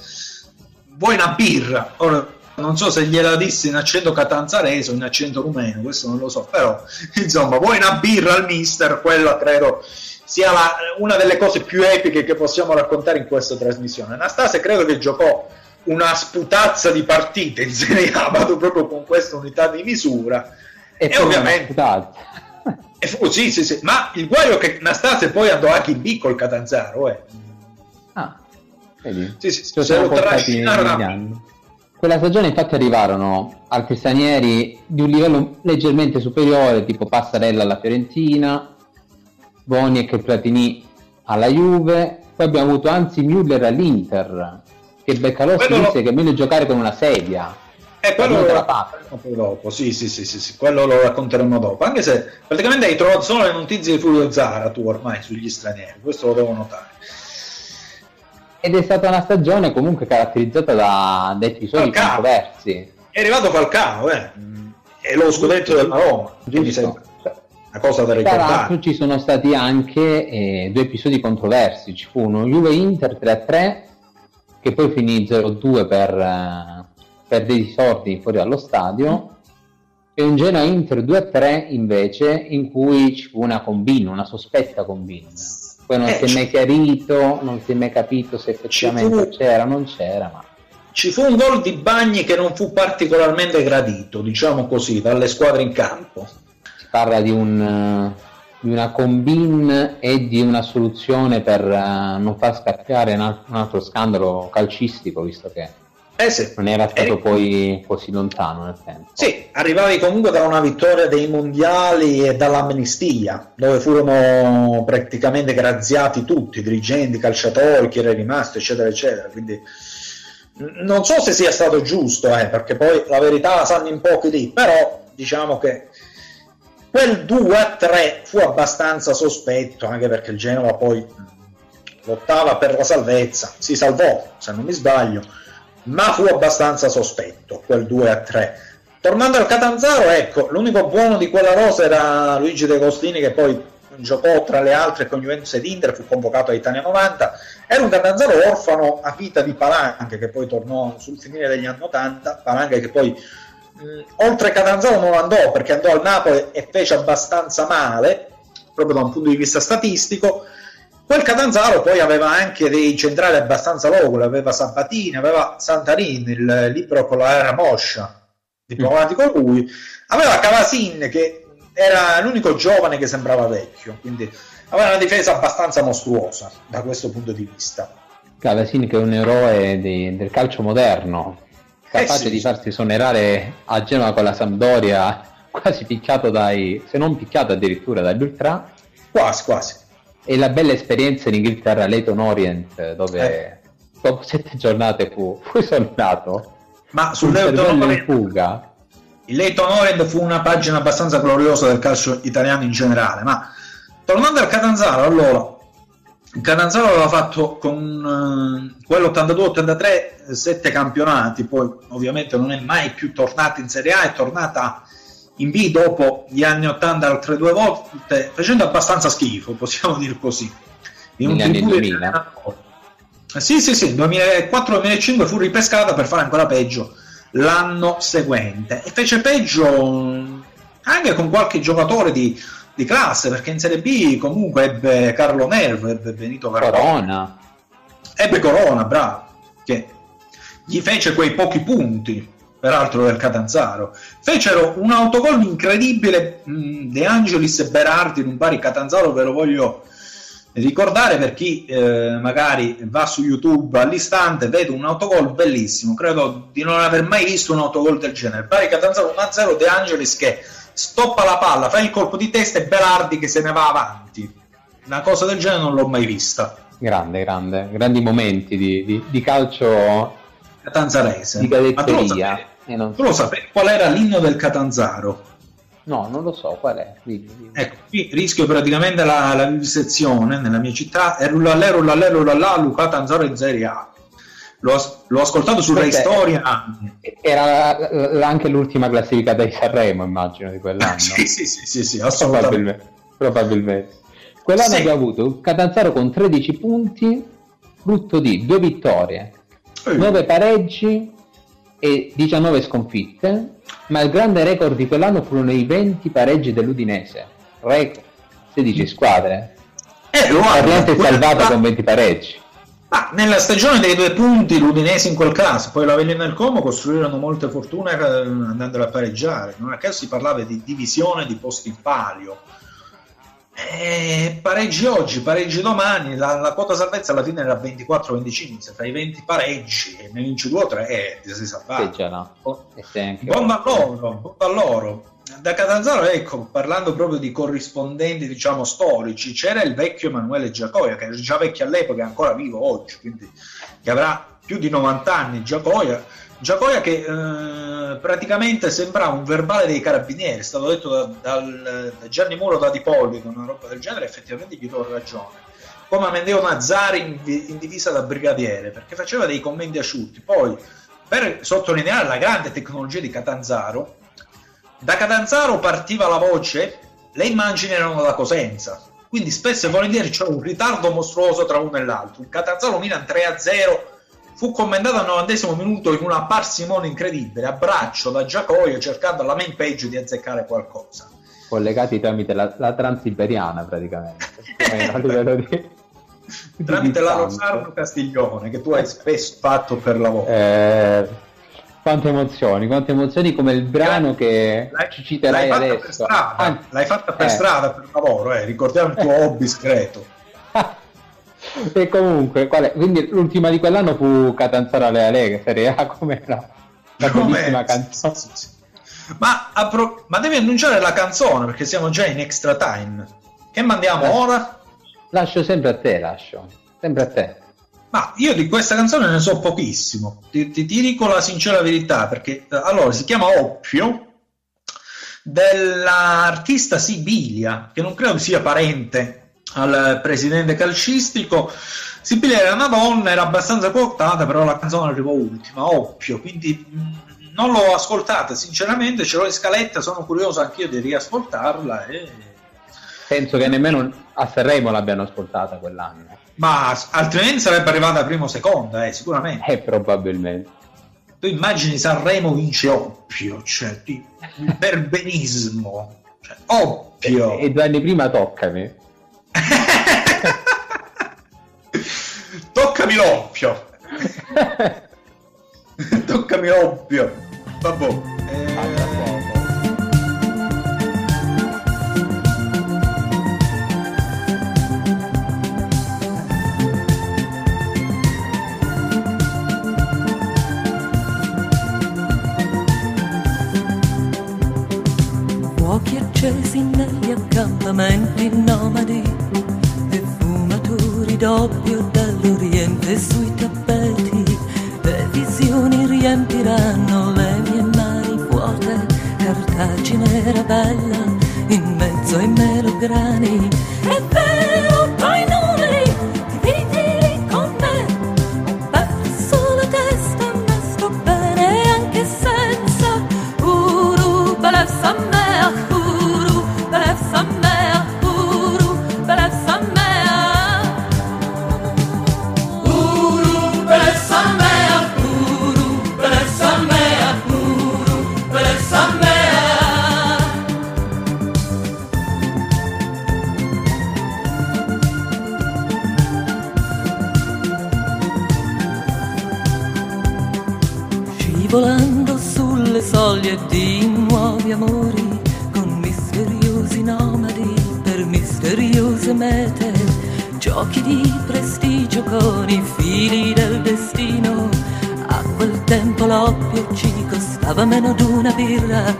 Vuoi una birra? Ora non so se gliela disse in accento catanzarese o in accento rumeno, questo non lo so, però insomma, vuoi una birra al mister? Quello credo sia la, una delle cose più epiche che possiamo raccontare in questa trasmissione. Anastasia credo che giocò una sputazza di partite in Serie A, vado proprio con questa unità di misura. E, e ovviamente... E fu, sì, sì, sì, ma il guaio che Anastasia poi andò anche in B col Catanzaro, eh. Ah, vedi? Sì, sì, sì, se lo trascinarono quella stagione infatti arrivarono altri stranieri di un livello leggermente superiore, tipo Passarella alla Fiorentina, Boniek e Platini alla Juve, poi abbiamo avuto anzi Müller all'Inter, che Beccalossi quello disse che è meglio giocare con una sedia. E eh, quello lo racconteremo dopo, sì, sì, sì, sì, sì, quello lo racconteremo dopo, anche se praticamente hai trovato solo le notizie di Fulvio Zara tu ormai sugli stranieri, questo lo devo notare. Ed è stata una stagione comunque caratterizzata da, episodi controversi. È arrivato Falcao, eh. E lo scudetto del Roma. Una cosa da ricordare. Tra l'altro ci sono stati anche eh, due episodi controversi. Ci fu uno Juve-Inter 3-3 che poi finì 0-2 per, eh, per dei disordini fuori dallo stadio e un Genoa-Inter 2-3 invece in cui ci fu una combina, una sospetta combina poi non eh, si è mai chiarito, non si è mai capito se effettivamente fu, c'era o non c'era. Ma... Ci fu un gol di Bagni che non fu particolarmente gradito, diciamo così, dalle squadre in campo. Si parla di, un, di una combin e di una soluzione per uh, non far scappiare un altro scandalo calcistico, visto che eh sì. Non era stato Eri... poi così lontano nel tempo. Sì, arrivavi comunque da una vittoria dei mondiali e dall'amnistia, dove furono praticamente graziati tutti, dirigenti, calciatori, chi era rimasto, eccetera, eccetera. Quindi non so se sia stato giusto, eh, perché poi la verità la sanno in pochi lì, però diciamo che quel 2 a 3 fu abbastanza sospetto, anche perché il Genova poi lottava per la salvezza, si salvò, se non mi sbaglio ma fu abbastanza sospetto quel 2 a 3. Tornando al Catanzaro, ecco, l'unico buono di quella rosa era Luigi De Costini che poi giocò tra le altre con Juventus ed Inter, fu convocato a Italia 90. Era un Catanzaro orfano a vita di Palanche che poi tornò sul finire degli anni 80, Palanche che poi mh, oltre Catanzaro non andò perché andò al Napoli e fece abbastanza male, proprio da un punto di vista statistico Quel Catanzaro poi aveva anche dei centrali abbastanza locali, aveva Sabatini, aveva Santarin, il libro con la era moscia, diplomatico mm. lui, aveva Cavasin che era l'unico giovane che sembrava vecchio, quindi aveva una difesa abbastanza mostruosa da questo punto di vista. Cavasin che è un eroe di, del calcio moderno, capace eh sì, di farsi sonerare a Genova con la Sampdoria, quasi picchiato dai, se non picchiato addirittura dagli ultra. Quasi, quasi e la bella esperienza in Inghilterra, Leighton Orient, dove eh. dopo sette giornate fu, fu soldato. Ma sul Leighton Orient, fuga. il Leighton Orient fu una pagina abbastanza gloriosa del calcio italiano in generale. Ma tornando al Catanzaro, allora, Catanzaro aveva fatto con uh, quello 82-83 sette campionati, poi ovviamente non è mai più tornata in Serie A, è tornata in B dopo gli anni 80 altre due volte, facendo abbastanza schifo, possiamo dire così. In un anni 2000. Sì, sì, sì, 2004-2005 fu ripescata per fare ancora peggio l'anno seguente e fece peggio anche con qualche giocatore di, di classe perché in Serie B comunque ebbe Carlo Nervo, ebbe Benito Carlo. Corona. Ebbe Corona, bravo che gli fece quei pochi punti peraltro del Catanzaro, fecero un autogol incredibile mh, De Angelis e Berardi in un pari. Catanzaro, ve lo voglio ricordare per chi eh, magari va su YouTube all'istante, vede un autogol bellissimo, credo di non aver mai visto un autogol del genere, pari Catanzaro 1-0 De Angelis che stoppa la palla, fa il colpo di testa e Berardi che se ne va avanti. Una cosa del genere non l'ho mai vista. Grande, grande, grandi momenti di, di, di calcio catanzarese. Di cadetteria. Eh, non tu lo sapevi qual era l'inno del Catanzaro? No, non lo so qual è. Dimmi, dimmi. Ecco, qui rischio praticamente la, la vivisezione nella mia città. È Rullallè, Rullallè, Rullallà, Luca Tanzaro in Serie A. L'ho, l'ho ascoltato su Rai Storia. Era anche l'ultima classificata di Sanremo, immagino, di quell'anno. sì, sì, sì, sì, sì, assolutamente. Probabilmente. Probabilmente. Quell'anno sì. abbiamo avuto un Catanzaro con 13 punti, frutto di due vittorie, 9 pareggi e 19 sconfitte, ma il grande record di quell'anno furono i 20 pareggi dell'Udinese, record 16 squadre. Eh, ha. L'Oriente è salvata con 20 pareggi. Ah, nella stagione dei due punti, l'Udinese in quel caso, poi l'Avellino e il Como costruirono molte fortune eh, andando a pareggiare. Non a caso si parlava di divisione di posti in palio. E pareggi oggi, pareggi domani, la, la, quota salvezza alla fine era 24-25, se fai 20 pareggi e ne vinci 2 o 3 eh, ti sei salvato. Sì, no. oh, buon a loro, buon a loro da Catanzaro, ecco, parlando proprio di corrispondenti, diciamo, storici, c'era il vecchio Emanuele Giacoia, che era già vecchio all'epoca e ancora vivo oggi, quindi che avrà più di 90 anni, Giacoia, Giacoia che eh, praticamente sembra un verbale dei carabinieri, è stato detto da, dal, da Gianni Muro da Dipollico, una roba del genere, effettivamente gli do ragione. Come Amedeo Mazzari in, in divisa da brigadiere, perché faceva dei commenti asciutti. Poi, per sottolineare la grande tecnologia di Catanzaro, da Catanzaro partiva la voce, le immagini erano da Cosenza, quindi spesso e volentieri c'era un ritardo mostruoso tra uno e l'altro. Il Catanzaro Milan 3-0 fu commentato al 90 minuto in una parsimonia incredibile, a braccio da Giacoio cercando alla main page di azzeccare qualcosa. Collegati tramite la, la Transiberiana praticamente. di, tramite la Rosarno Castiglione che tu hai spesso fatto per lavoro. Eh quante emozioni, quante emozioni come il brano che l'hai, ci citerai l'hai adesso. Per strada, ah, l'hai fatta per eh. strada per lavoro, eh. ricordiamo il tuo hobby segreto. e comunque, quindi l'ultima di quell'anno fu Catanzaro alle Aleghe, Serie A, come la, la bellissima canzone. Sì, sì, sì. Ma, appro- ma, devi annunciare la canzone perché siamo già in extra time. Che mandiamo lascio, ora? Lascio sempre a te, lascio. Sempre a te. Ma io di questa canzone ne so pochissimo, ti, ti, ti dico la sincera verità, perché eh, allora si chiama Oppio dell'artista Sibilia, che non credo sia parente al presidente calcistico. Sibilia era una donna, era abbastanza quotata, però la canzone arrivò ultima, Oppio, quindi mm, non l'ho ascoltata, sinceramente ce l'ho in scaletta, sono curioso anch'io di riascoltarla e... Penso che nemmeno a Sanremo l'abbiano ascoltata quell'anno. Ma altrimenti sarebbe arrivata prima o seconda, eh, sicuramente. Eh, probabilmente. Tu immagini Sanremo vince Oppio, cioè il perbenismo. Cioè, oppio. E, e due anni prima toccami. toccami l'oppio. toccami l'oppio. Vabbè. Eh... scesi negli accampamenti nomadi e fumatori doppio dall'oriente sui tappeti. Le visioni riempiranno le mie mani vuote. Cartagine era bella in mezzo ai melograni. È vero poi numeri volando sulle soglie di nuovi amori, con misteriosi nomadi per misteriose mete, giochi di prestigio con i fili del destino. A quel tempo l'oppio ci costava meno d'una birra,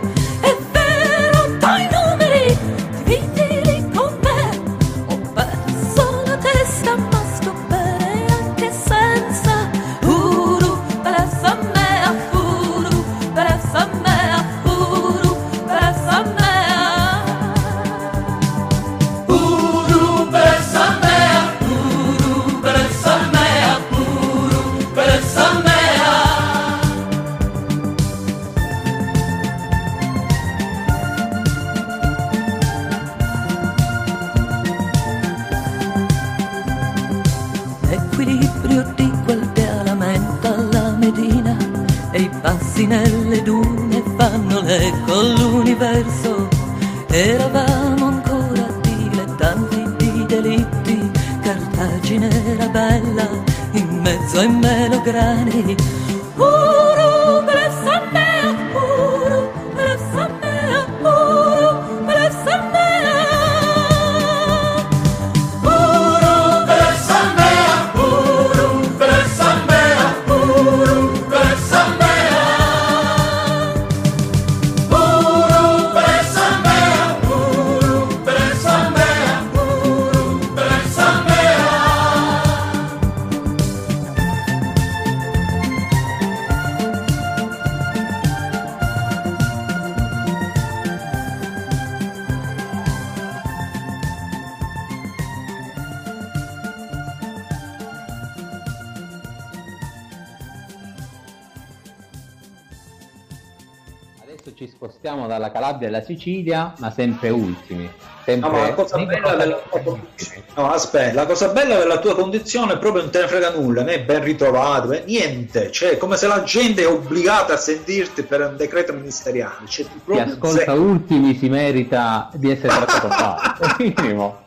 Adesso ci spostiamo dalla Calabria alla Sicilia, ma sempre ultimi. Sempre No, ma la cosa bella della tua condizione, no, aspetta, la cosa bella della tua condizione è proprio non te ne frega nulla, né ben ritrovato, né- niente, cioè come se la gente è obbligata a sentirti per un decreto ministeriale, cioè, Chi ascolta zero. ultimi si merita di essere trattato male, minimo.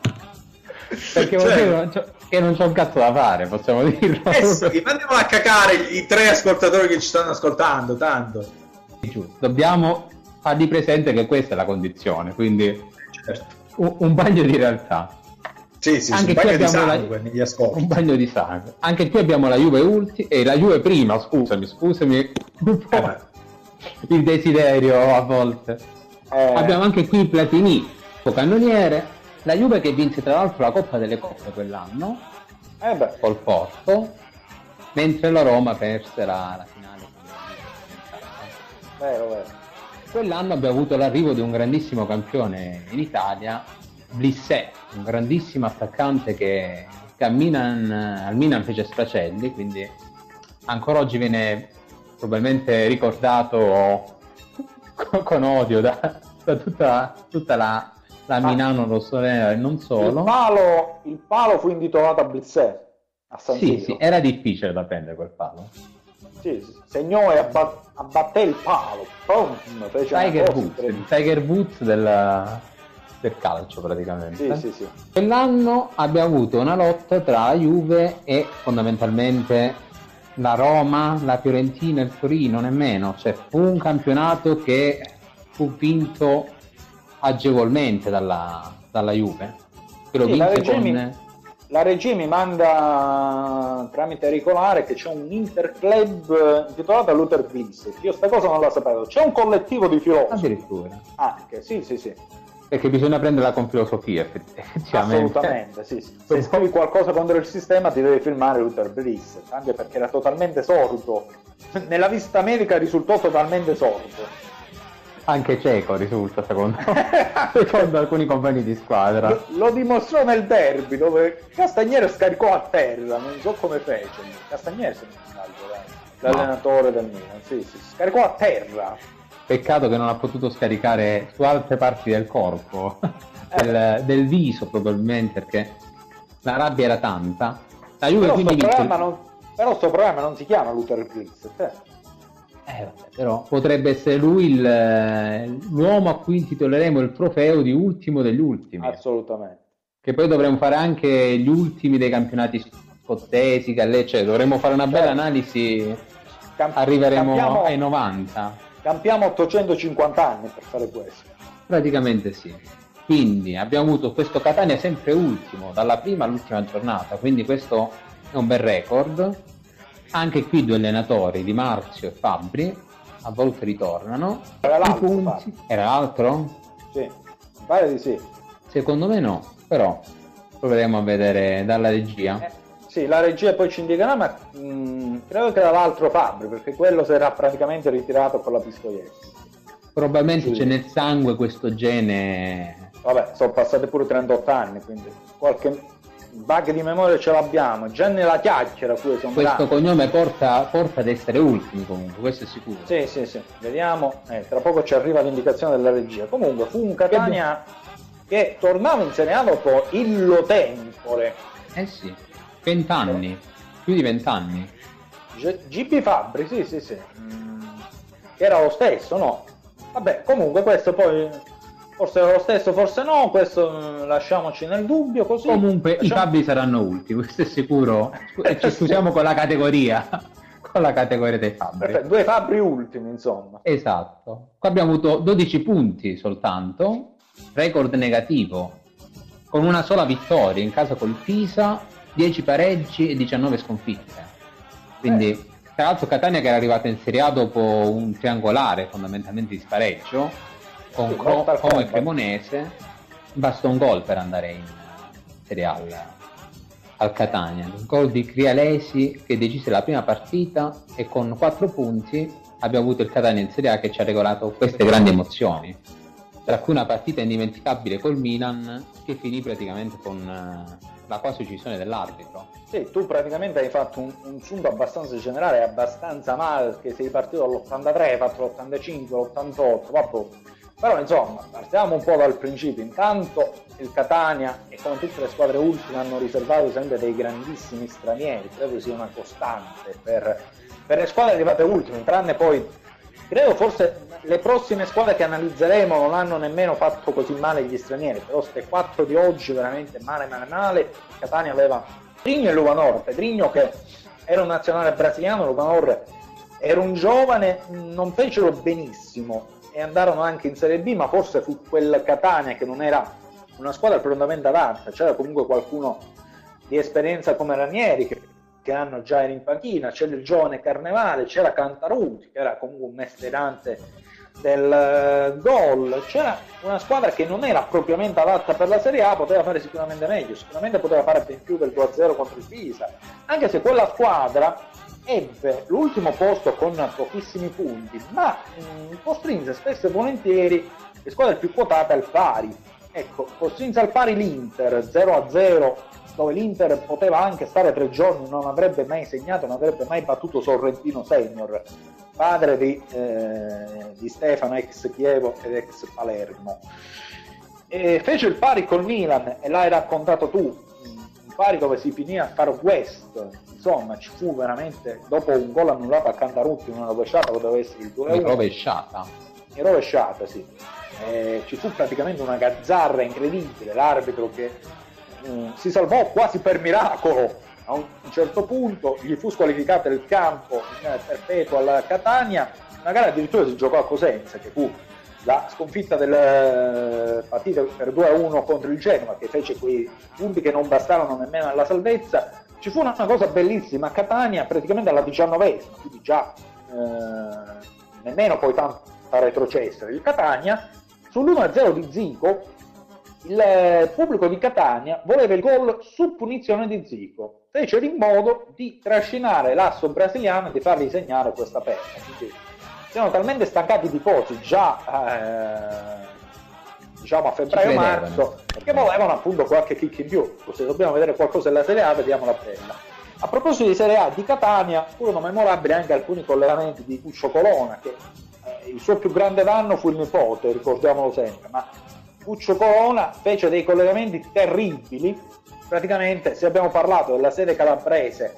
Perché vuol Cioè- dire che non c'è un cazzo da fare, possiamo dirlo. Eh sì, mandiamolo a cacare i tre ascoltatori che ci stanno ascoltando, tanto. Dobbiamo fargli presente che questa è la condizione, quindi Certo. un, un bagno di realtà, Sì, sì, Anche un bagno di la- sangue ascolti. un bagno di sangue. Anche qui abbiamo la Juve ulti e la Juve prima, scusami, scusami, Eh, il desiderio a volte. eh, Abbiamo anche qui Platini, cannoniere, la Juve che vinse tra l'altro la Coppa delle Coppe quell'anno eh beh, col Porto, mentre la Roma perse la, la finale. Vero, vero. Quell'anno abbiamo avuto l'arrivo di un grandissimo campione in Italia, Blissé, un grandissimo attaccante che, che al, Milan, al Milan fece stracelli, quindi ancora oggi viene probabilmente ricordato con, con odio da, da tutta, tutta la, la Milano rossonera e non Il solo. palo, il palo fu intitolato a Blizzer a San Sì, Siro. sì, era difficile da prendere quel palo. Sì, segnò e abba- abbatté il palo. Pum, fece Tiger Woods, il. Tiger Woods del, del calcio praticamente. Sì, sì, sì. Quell'anno abbiamo avuto una lotta tra Juve e fondamentalmente la Roma, la Fiorentina il Torino, nemmeno. Cioè, fu un campionato che fu vinto agevolmente dalla, dalla Juve. Che lo Sì, vinse con... La regia mi manda tramite regolare che c'è un interclub intitolato Luther Bliss. Io sta cosa non la sapevo. C'è un collettivo di filosofi Addirittura. anche, sì, sì, sì. Perché bisogna prenderla con filosofia, effetti- effettivamente. Assolutamente, sì, sì. Se scrivi qualcosa contro il sistema ti devi filmare Luther Bliss, anche perché era totalmente sordo. Nella visita medica risultò totalmente sordo. Anche cieco risulta, secondo, secondo alcuni compagni di squadra. Lo, lo dimostrò nel derby dove Castagnere scaricò a terra, non so come fece. Castagnere se non sbaglio, l'allenatore del Milan, sì, sì, scaricò a terra. Peccato che non ha potuto scaricare su altre parti del corpo, del, del viso probabilmente, perché la rabbia era tanta. La Juve Però quindi sto, vince... non, però sto programma non si chiama Luther Blitz. eh. Eh, vabbè, però potrebbe essere lui il- l'uomo a cui intitoleremo il trofeo di ultimo degli ultimi. Assolutamente. Che poi dovremmo fare anche gli ultimi dei campionati scozzesi, cioè dovremmo fare una bella Certo. analisi, Cam- arriveremo campiamo, ai 90. campiamo 850 anni per fare questo. Praticamente sì. Quindi abbiamo avuto questo Catania sempre ultimo, dalla prima all'ultima giornata, quindi questo è un bel record. Anche qui due allenatori, Di Marzio e Fabri, a volte ritornano. Era l'altro. Era l'altro? Sì, pare di sì. Secondo me no, però proveremo a vedere dalla regia. Eh, sì, la regia poi ci indicherà, ma mh, credo che era l'altro Fabri, perché quello si era praticamente ritirato con la Pistoieschi. Probabilmente Sì. c'è nel sangue questo gene. Vabbè, sono passati pure 38 anni, quindi qualche bug di memoria ce l'abbiamo. Già nella chiacchiera qui sono Questo grandi. cognome porta, porta ad essere ultimi comunque, questo è sicuro. Sì, sì, sì, vediamo. Eh, tra poco ci arriva l'indicazione della regia. Comunque fu un Catania che tornava in Serie A dopo illo tempore. Eh sì, vent'anni, più di vent'anni. G- GB Fabri, sì, sì, sì. Mm, che era lo stesso, no? Vabbè, comunque questo poi Forse lo stesso, forse no, questo mm, lasciamoci nel dubbio. Così. Comunque Facciamo- i fabbri saranno ultimi, questo è sicuro. Ci scusiamo con la categoria, con la categoria dei fabbri. Perfetto, due fabbri ultimi, insomma. Esatto. Qua abbiamo avuto 12 punti soltanto, record negativo, con una sola vittoria, in casa col Pisa, 10 pareggi e 19 sconfitte. Quindi, tra l'altro Catania che era arrivata in Serie A dopo un triangolare fondamentalmente di spareggio, con Cro- e Kombat. Cremonese, basta un gol per andare in Serie A al, al Catania. Un gol di Crialesi che decise la prima partita e con 4 punti abbiamo avuto il Catania in Serie A che ci ha regolato queste grandi emozioni. Tra cui una partita indimenticabile col Milan che finì praticamente con eh, la quasi uccisione dell'arbitro. Sì, tu praticamente hai fatto un, un sunto abbastanza generale, abbastanza male, perché sei partito dall'83, hai fatto l'85, l'88, vabbè. Però insomma, partiamo un po' dal principio. Intanto il Catania e come tutte le squadre ultime hanno riservato sempre dei grandissimi stranieri, credo sia una costante per, per le squadre arrivate ultime, tranne poi credo forse le prossime squadre che analizzeremo non hanno nemmeno fatto così male gli stranieri, però queste quattro di oggi veramente male male male. Catania aveva Pedrigno e Luvanor, Pedrigno che era un nazionale brasiliano, Luvanor era un giovane, non fecero benissimo e andarono anche in Serie B, ma forse fu quel Catania che non era una squadra profondamente adatta, c'era comunque qualcuno di esperienza come Ranieri che, che hanno già in panchina, c'era il giovane Carnevale, c'era Cantaruti che era comunque un mestierante del eh, gol, c'era una squadra che non era propriamente adatta per la Serie A, poteva fare sicuramente meglio, sicuramente poteva fare ben più del 2-0 contro il Pisa, anche se quella squadra ebbe l'ultimo posto con pochissimi punti, ma mh, costrinse spesso e volentieri le squadre più quotate al pari. Ecco, costrinse al pari l'Inter 0-0, dove l'Inter poteva anche stare tre giorni, non avrebbe mai segnato, non avrebbe mai battuto Sorrentino Senior, padre di, eh, di Stefano, ex Chievo ed ex Palermo. E fece il pari col Milan e l'hai raccontato tu, un pari dove si finì a far West, insomma ci fu veramente, dopo un gol annullato a Cantarutti, una rovesciata poteva essere il 2-1 Una rovesciata. in rovesciata, sì. Eh, ci fu praticamente una gazzarra incredibile, l'arbitro che mm, si salvò quasi per miracolo. A un certo punto gli fu squalificato il campo in perpetuo alla Catania, una gara addirittura si giocò a Cosenza, che fu la sconfitta del partita per 2-1 contro il Genova, che fece quei punti che non bastavano nemmeno alla salvezza. Ci fu una cosa bellissima a Catania, praticamente alla diciannovesima, quindi già eh, nemmeno poi tanta retrocessa il Catania, sull'1-0 di Zico il eh, pubblico di Catania voleva il gol su punizione di Zico, fecero in modo di trascinare l'asso brasiliano e di fargli segnare questa perla. Siamo talmente stancati di tifosi già eh, diciamo a febbraio-marzo perché volevano appunto qualche kick in più. Se dobbiamo vedere qualcosa della Serie A, vediamo la bella. A proposito di Serie A di Catania, furono memorabili anche alcuni collegamenti di Puccio Colonna, che eh, il suo più grande danno fu il nipote, ricordiamolo sempre, ma Puccio Colonna fece dei collegamenti terribili. Praticamente, se abbiamo parlato della sede calabrese,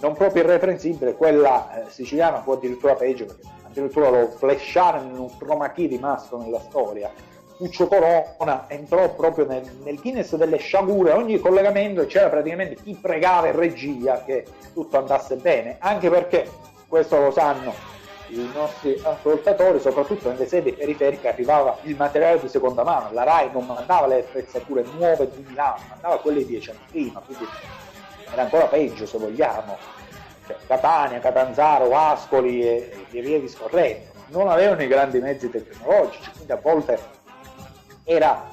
non proprio irreprensibile, quella eh, siciliana fu addirittura peggio, perché addirittura lo flasharono in un chroma key rimasto nella storia. Puccio Corona entrò proprio nel, nel Guinness delle sciagure, ogni collegamento c'era praticamente chi pregava in regia che tutto andasse bene, anche perché, questo lo sanno i nostri ascoltatori, soprattutto nelle sedi periferiche arrivava il materiale di seconda mano, la RAI non mandava le attrezzature nuove di Milano, mandava quelle di dieci anni prima, quindi era ancora peggio se vogliamo. Cioè, Catania, Catanzaro, Ascoli e, e via discorrendo, non avevano i grandi mezzi tecnologici, quindi a volte era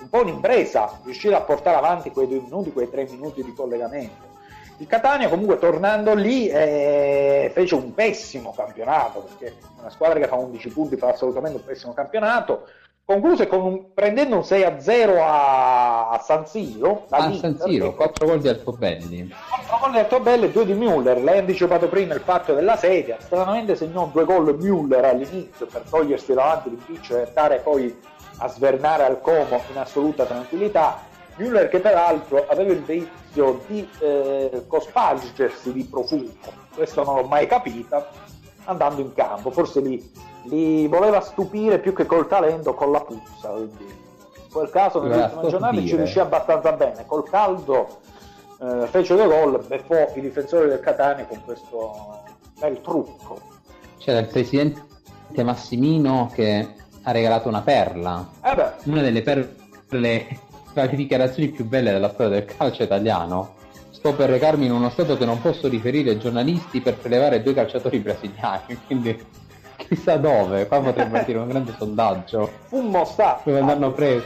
un po' un'impresa riuscire a portare avanti quei due minuti, quei tre minuti di collegamento. Il Catania comunque tornando lì eh, fece un pessimo campionato, perché una squadra che fa 11 punti fa assolutamente un pessimo campionato, concluse con un- prendendo un 6-0 a, a San Siro. A Inter, San Siro, che- 4 gol di Altobelli. quattro gol di Altobelli e due di Müller. Lei ha anticipato prima il fatto della sedia. Stranamente segnò due gol Müller all'inizio per togliersi davanti l'impiccio e andare poi a svernare al Como in assoluta tranquillità. Müller che peraltro aveva il vizio di eh, cospargersi di profumo, questo non l'ho mai capita, andando in campo, forse lì li voleva stupire più che col talento, con la puzza. Quindi in quel caso nell'ultima giornata ci riuscì abbastanza bene. Col caldo eh, fece due gol, beffò i difensori del Catania con questo bel trucco. C'era il presidente Massimino che ha regalato una perla, eh una delle perle, tra le dichiarazioni più belle della storia del calcio italiano. Sto per recarmi in uno stato che non posso riferire ai giornalisti per prelevare due calciatori brasiliani, quindi chissà dove, qua potrebbe partire un grande sondaggio. Fummo sta. Dove andranno presi.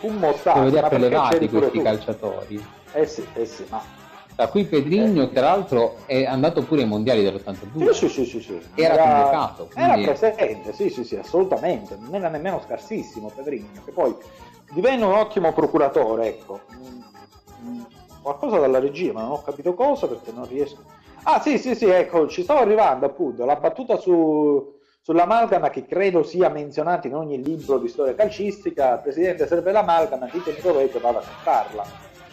Fummo sta. Dove li ha prelevati questi tu. calciatori. Eh sì, eh sì, ma da cui Pedrigno, eh. tra l'altro, è andato pure ai mondiali dell'82. Sì, sì, sì, sì, Era, era convocato. Quindi... Era presente, sì, sì, sì, assolutamente. Non era nemmeno scarsissimo Pedrigno, che poi divenne un ottimo procuratore, ecco. Qualcosa dalla regia, ma non ho capito cosa perché non riesco. Ah, sì, sì, sì, ecco, ci stavo arrivando appunto. La battuta su, sull'amalgama che credo sia menzionata in ogni libro di storia calcistica. Presidente, serve l'amalgama, ditemi dovete, vado a comprarla.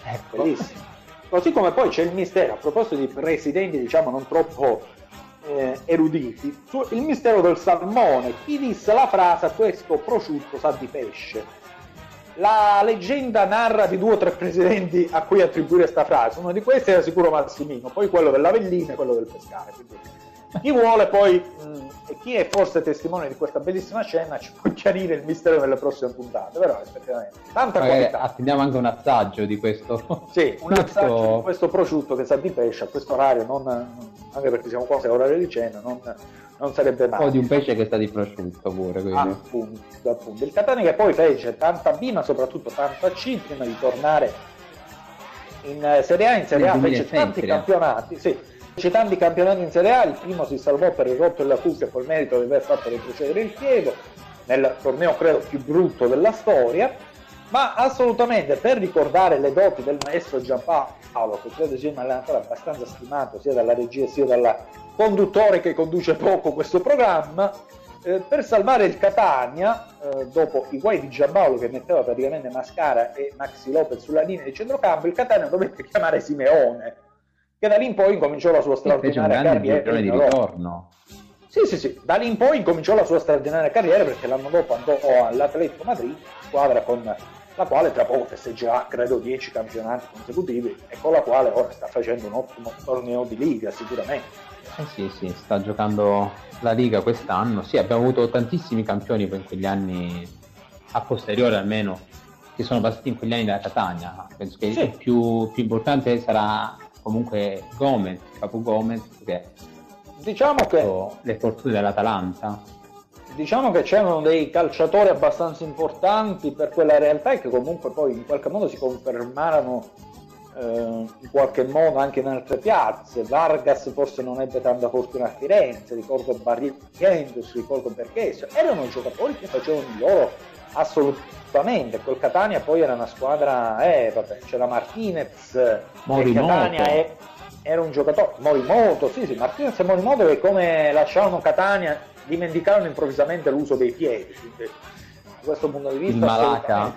Ecco. Bellissimo. Così come poi c'è il mistero, a proposito di presidenti diciamo non troppo eh, eruditi, il mistero del salmone. Chi disse la frase questo prosciutto sa di pesce? La leggenda narra di due o tre presidenti a cui attribuire questa frase. Uno di questi era sicuro Massimino, poi quello dell'Avellino e quello del Pescare. Quindi, chi vuole poi, mh, e chi è forse testimone di questa bellissima scena, ci può chiarire il mistero nelle prossime puntate, però effettivamente tanta Magari qualità. Attendiamo anche un assaggio di questo. Sì, un assaggio di questo prosciutto che sa di pesce a questo orario, non, anche perché siamo quasi a orario di cena, non, non sarebbe male. O di un pesce che sta di prosciutto pure. Quindi. Appunto, appunto. Il Catania che poi fece tanta B, ma soprattutto tanta C prima di tornare in Serie A, in Serie A fece tanti campionati, sì, Fece tanti campionati in Serie A, il primo si salvò per il rotto della cuffia col merito di aver fatto retrocedere il Chievo, nel torneo credo più brutto della storia, ma assolutamente per ricordare le doti del maestro Giampaolo, che credo sia un allenatore abbastanza stimato sia dalla regia sia dal conduttore che conduce poco questo programma, eh, per salvare il Catania, eh, dopo i guai di Giampaolo che metteva praticamente Mascara e Maxi Lopez sulla linea di centrocampo, il Catania dovette chiamare Simeone che da lì in poi incominciò la sua straordinaria carriera di ritorno. Sì, sì, sì, da lì in poi incominciò la sua straordinaria carriera perché l'anno dopo andò all'Atletico Madrid, squadra con la quale tra poco festeggerà credo 10 campionati consecutivi e con la quale ora sta facendo un ottimo torneo di Liga sicuramente. Eh sì, sì, sta giocando la Liga quest'anno. Sì, abbiamo avuto tantissimi campioni in quegli anni, a posteriore almeno, che sono passati in quegli anni da Catania. Penso che sì. il più, più importante sarà comunque Gomez, Capo Gomez, che diciamo che le fortune dell'Atalanta. Diciamo che c'erano dei calciatori abbastanza importanti per quella realtà e che comunque poi in qualche modo si confermarono eh, in qualche modo anche in altre piazze. Vargas forse non ebbe tanta fortuna a Firenze, ricordo Barrientos, ricordo Berghese. Erano giocatori che facevano di loro assolutamente. Col Catania poi era una squadra, eh, vabbè, c'era Martinez, Morimoto. Catania è, era un giocatore, Morimoto, sì, sì, Martinez e Morimoto che come lasciarono Catania dimenticarono improvvisamente l'uso dei piedi. Quindi, da questo punto di vista, il Malaca,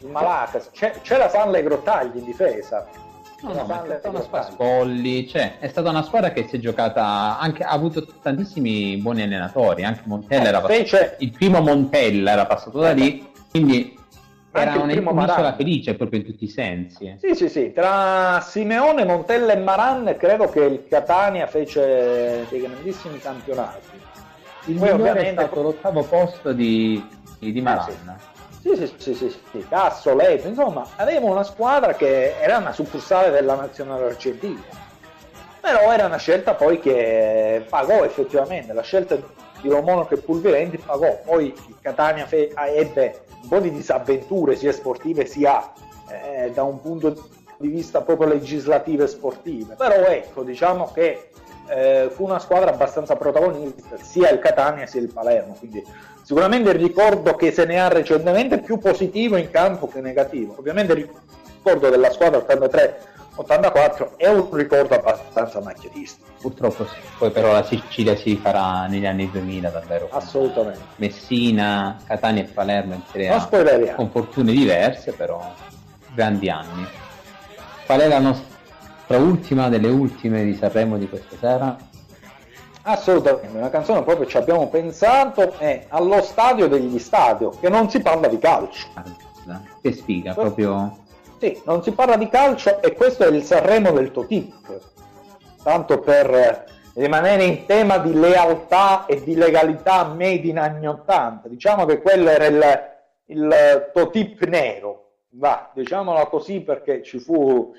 il Malaca. C'è, c'è la Sanle Grottagli in difesa. No, no, ma è una squadra Spolli, cioè, è stata una squadra che si è giocata anche, ha avuto tantissimi buoni allenatori, anche Montella eh, era passato, il primo Montella era passato da lì, quindi era un'isola felice proprio in tutti i sensi. Sì, sì, sì, tra Simeone, Montella e Maran credo che il Catania fece dei grandissimi campionati. Il Poi ovviamente è stato l'ottavo posto di, di Maran. Eh, sì. Sì, sì, sì, sì, sì. Casso, Leto, insomma, avevamo una squadra che era una succursale della nazionale argentina. Però era una scelta poi che pagò effettivamente, la scelta di Romono che Pulvirenti pagò. Poi il Catania fe- ebbe un po' di disavventure sia sportive sia eh, da un punto di vista proprio legislativo e sportivo. Però ecco, diciamo che eh, fu una squadra abbastanza protagonista, sia il Catania sia il Palermo, quindi Sicuramente il ricordo che se ne ha recentemente più positivo in campo che negativo. Ovviamente il ricordo della squadra 83-84 è un ricordo abbastanza macchiatistico. Purtroppo sì. Poi però la Sicilia si farà negli anni 2000 davvero. Assolutamente. Messina, Catania e Palermo in Serie A. Con fortune diverse però grandi anni. Qual è la nostra ultima delle ultime di Sanremo di questa sera? Assolutamente, una canzone proprio ci abbiamo pensato è allo stadio degli stadio, che non si parla di calcio. Che sfiga, proprio... Sì, non si parla di calcio e questo è il Sanremo del Totip. Tanto per rimanere in tema di lealtà e di legalità made in anni 80. Diciamo che quello era il, il Totip nero, va, diciamolo così perché ci fu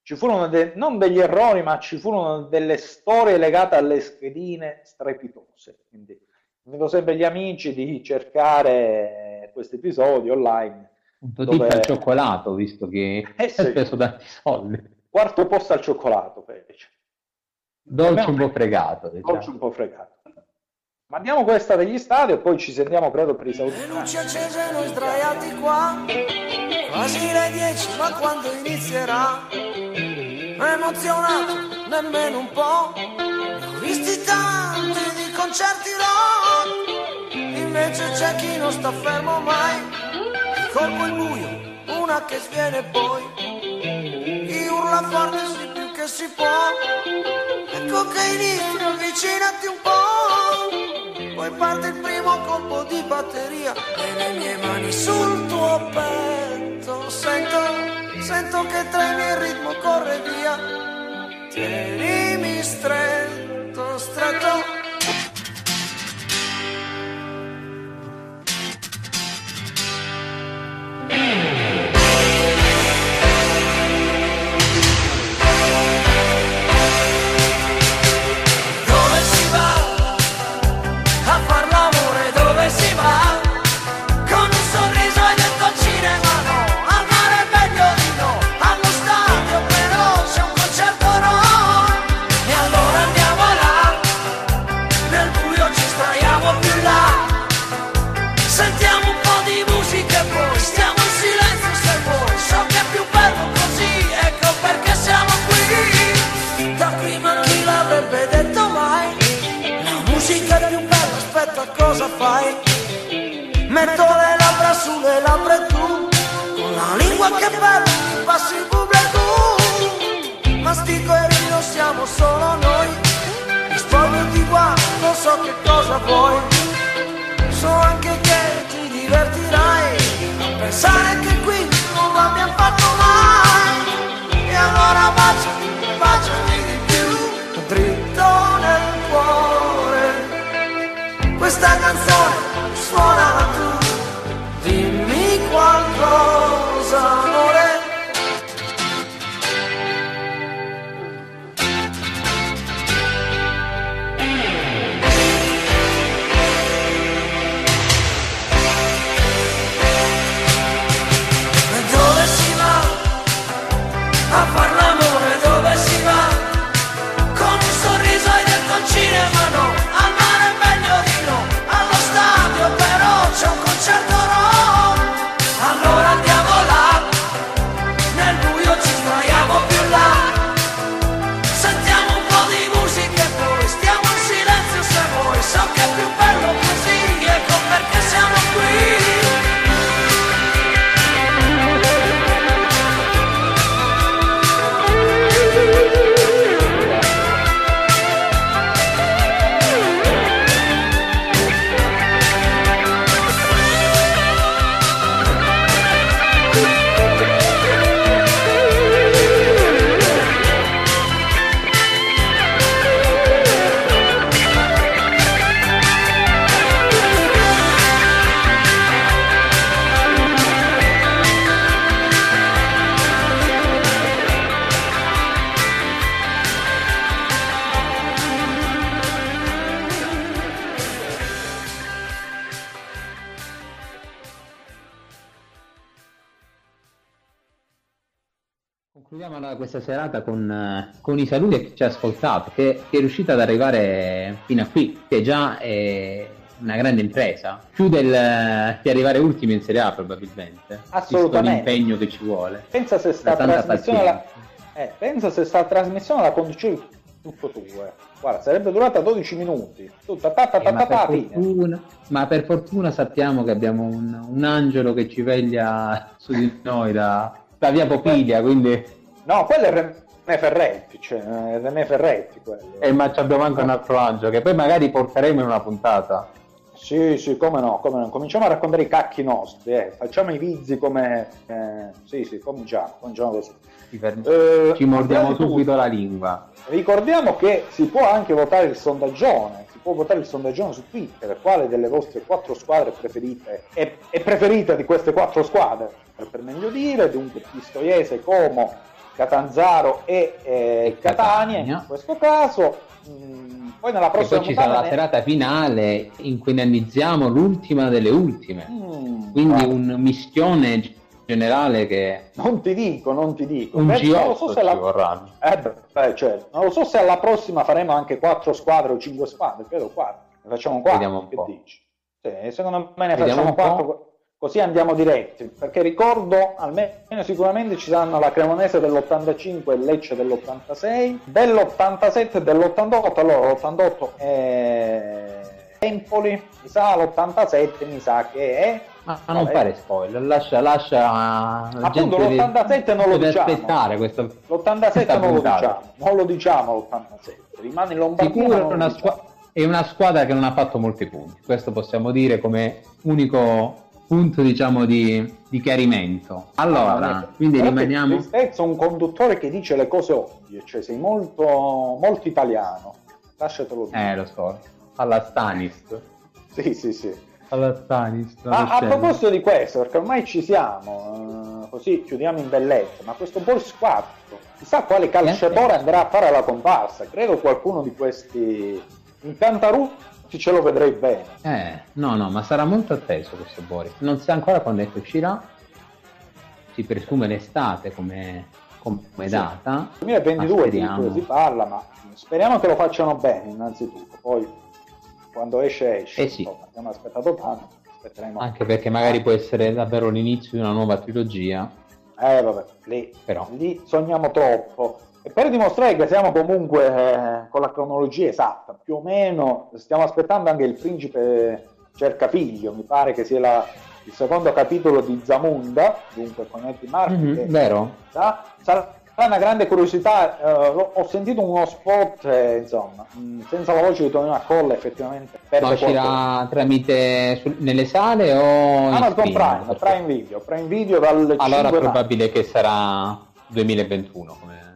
ci furono de- non degli errori, ma ci furono delle storie legate alle schedine strepitose. Quindi invito sempre gli amici di cercare questo episodio online. Un po' dove... al cioccolato, visto che eh sì. ha speso tanti soldi. Quarto posto al cioccolato, fece. Dolce un po' fregato. Diciamo. Dolce un po' fregato. Mandiamo questa degli stadi e poi ci sentiamo credo per i saluti. Le luci accese noi sdraiati qua, quasi le 10, ma quando inizierà? Emozionato, nemmeno un po', ne ho visti tanti di concerti rock, invece c'è chi non sta fermo mai, colpo il buio, una che sviene poi, chi urla forte sì più che si può, ecco che inizia, avvicinati un po' poi parte il primo colpo di batteria e le mie mani sul tuo petto. Sento, sento che tremi il ritmo corre via. Tienimi stretto, stretto cosa fai? Metto le labbra sulle labbra e tu, con la lingua che bella passi il pubblico. Mastico e rido siamo solo noi, e ti guardo, non so che cosa vuoi. So anche che ti divertirai a pensare che qui non l'abbiamo fatto mai. E allora baciami questa canzone suona tu. Dimmi qualcosa serata con, eh, con i saluti a chi ci ha ascoltato, che, che è riuscito ad arrivare fino a qui, che già è una grande impresa, più del, di arrivare ultimi in Serie A probabilmente, Assolutamente. l'impegno che ci vuole. Pensa se sta trasmissione la... eh, pensa se sta trasmissione la conducevi tutto tu, eh. Guarda, sarebbe durata 12 minuti. Tutta ta ta ta Eh, ma, per fortuna, ma per fortuna sappiamo che abbiamo un, un angelo che ci veglia su di noi da, da via Popiglia, quindi No, quello è, Re- René Ferretti, cioè eh, René Ferretti quello. Eh, ma ci abbiamo anche un altro angelo che poi magari porteremo in una puntata. Sì, sì, come no, come no. Cominciamo a raccontare i cacchi nostri, eh. facciamo i vizi come... Eh, sì, sì, cominciamo, cominciamo così. Ci, ferm- Eh, ci mordiamo subito tutto, la lingua. Ricordiamo che si può anche votare il sondaggione, si può votare il sondaggione su Twitter, quale delle vostre quattro squadre preferite è, è preferita di queste quattro squadre, per meglio dire, dunque Pistoiese, Como, Catanzaro e, eh, E Catania, Catania. in questo caso. Mm, poi nella E prossima poi ci sarà la serata finale in cui analizziamo l'ultima delle ultime. Mm, Quindi guarda, un mischione generale che Non ti dico, non ti dico. un Beh, non lo G8 so se ci la- vorranno. Eh beh, certo. Non lo so se alla prossima faremo anche quattro squadre o cinque squadre, credo quattro. Ne facciamo quattro, Vediamo un che po'. dici? Sì, secondo me ne Vediamo facciamo un po'. quattro, co- così andiamo diretti, perché ricordo, almeno sicuramente ci saranno la Cremonese dell'85 e Lecce dell'86, dell'87 e dell'88, allora l'88 è Empoli, mi sa l'87 mi sa che è... Ma ma non fare spoiler, lascia, lascia la Appunto, gente l'87 non lo diciamo. aspettare questo. L'87 questa non lo diciamo, non lo diciamo l'87, rimane in Lombardia. Sicuro è una, diciamo. è una squadra che non ha fatto molti punti, questo possiamo dire come unico punto diciamo di, di chiarimento. Allora, quindi Guardate, rimaniamo... Tristezza, un conduttore che dice le cose ovvie, cioè sei molto, molto italiano, lasciatelo dire. Eh, lo so, alla Stanis. Sì, sì, sì. Alla Stanis. Ma a scemo. proposito di questo, perché ormai ci siamo, eh, così chiudiamo in bellezza, ma questo Boris 4, chissà quale calciatore andrà a fare la comparsa, credo qualcuno di questi in Cantarutti ce lo vedrei bene. Eh, no, no, ma sarà molto atteso questo Boris. Non sa ancora quando è che uscirà. Si presume l'estate come, come Sì. data. 2022 Ma addirittura speriamo. si parla, ma speriamo che lo facciano bene innanzitutto, poi quando esce esce, Eh sì. Insomma, abbiamo aspettato tanto, aspetteremo. Anche perché magari può essere davvero l'inizio di una nuova trilogia. Eh vabbè, lì, Però. lì sogniamo troppo. E per dimostrare che siamo comunque eh, con la cronologia esatta, più o meno, stiamo aspettando anche il principe cerca figlio, mi pare che sia la- il secondo capitolo di Zamunda, dunque con Eddie Murphy, Mhm, che vero? sa- sarà una grande curiosità, eh, ho sentito uno spot, eh, insomma, mh, senza la voce di Tonino Accolla effettivamente Ma qualcosa. uscirà tramite su- nelle sale o Amazon streaming? Prime, Perché- Prime Video, Prime Video dal Allora 5 probabile che sarà 2021 come...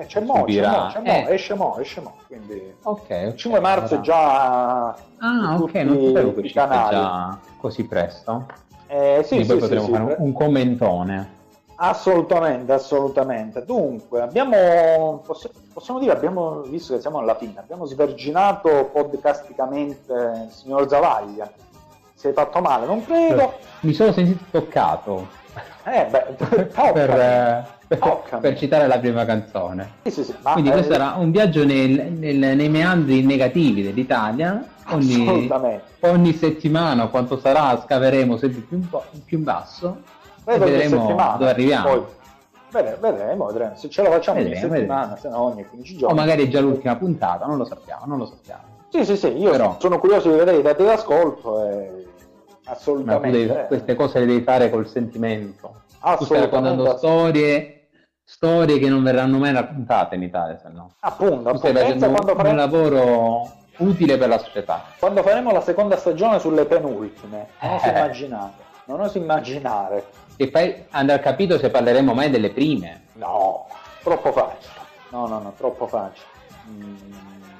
Eh, c'è mo, c'è subirà. mo, c'è mo, Eh. esce mo, esce mo, quindi Ok, il 5 marzo è allora- già Ah, ok, non sapevo che i canali. già così presto. Eh, sì, sì, poi sì, potremo sì, fare un, pre- un commentone. assolutamente, assolutamente. Dunque, abbiamo poss- possiamo dire abbiamo visto che siamo alla fine, abbiamo sverginato podcasticamente il signor Zavaglia. Si è fatto male, non credo. Mi sono sentito toccato Eh beh, toccami. per, eh, per- citare la prima canzone. Sì, sì, sì, ma, Quindi eh, questo era un viaggio nel- nel- nei meandri negativi dell'Italia. Ogni, ogni settimana, quanto sarà, scaveremo sempre più più in basso e ogni vedremo dove arriviamo. poi- vede- vedremo, vedremo. Se ce lo facciamo ogni Vedremo, settimana, se no ogni 15 O giorni. magari è già l'ultima puntata, non lo sappiamo, non lo sappiamo. Sì, sì, sì, io Però- sono curioso di vedere i dati d'ascolto e assolutamente. devi- eh, queste cose le devi fare col sentimento. Tu stai assolutamente. raccontando storie, storie che non verranno mai raccontate in Italia, se no. Appunto, stai appunto. Pensa facendo un fare- lavoro utile per la società. quando faremo la seconda stagione sulle penultime. Non oso Eh. immaginare. Non oso immaginare. E poi andrà capito se parleremo mai delle prime. No, troppo facile. No, no, no, troppo facile. Mm,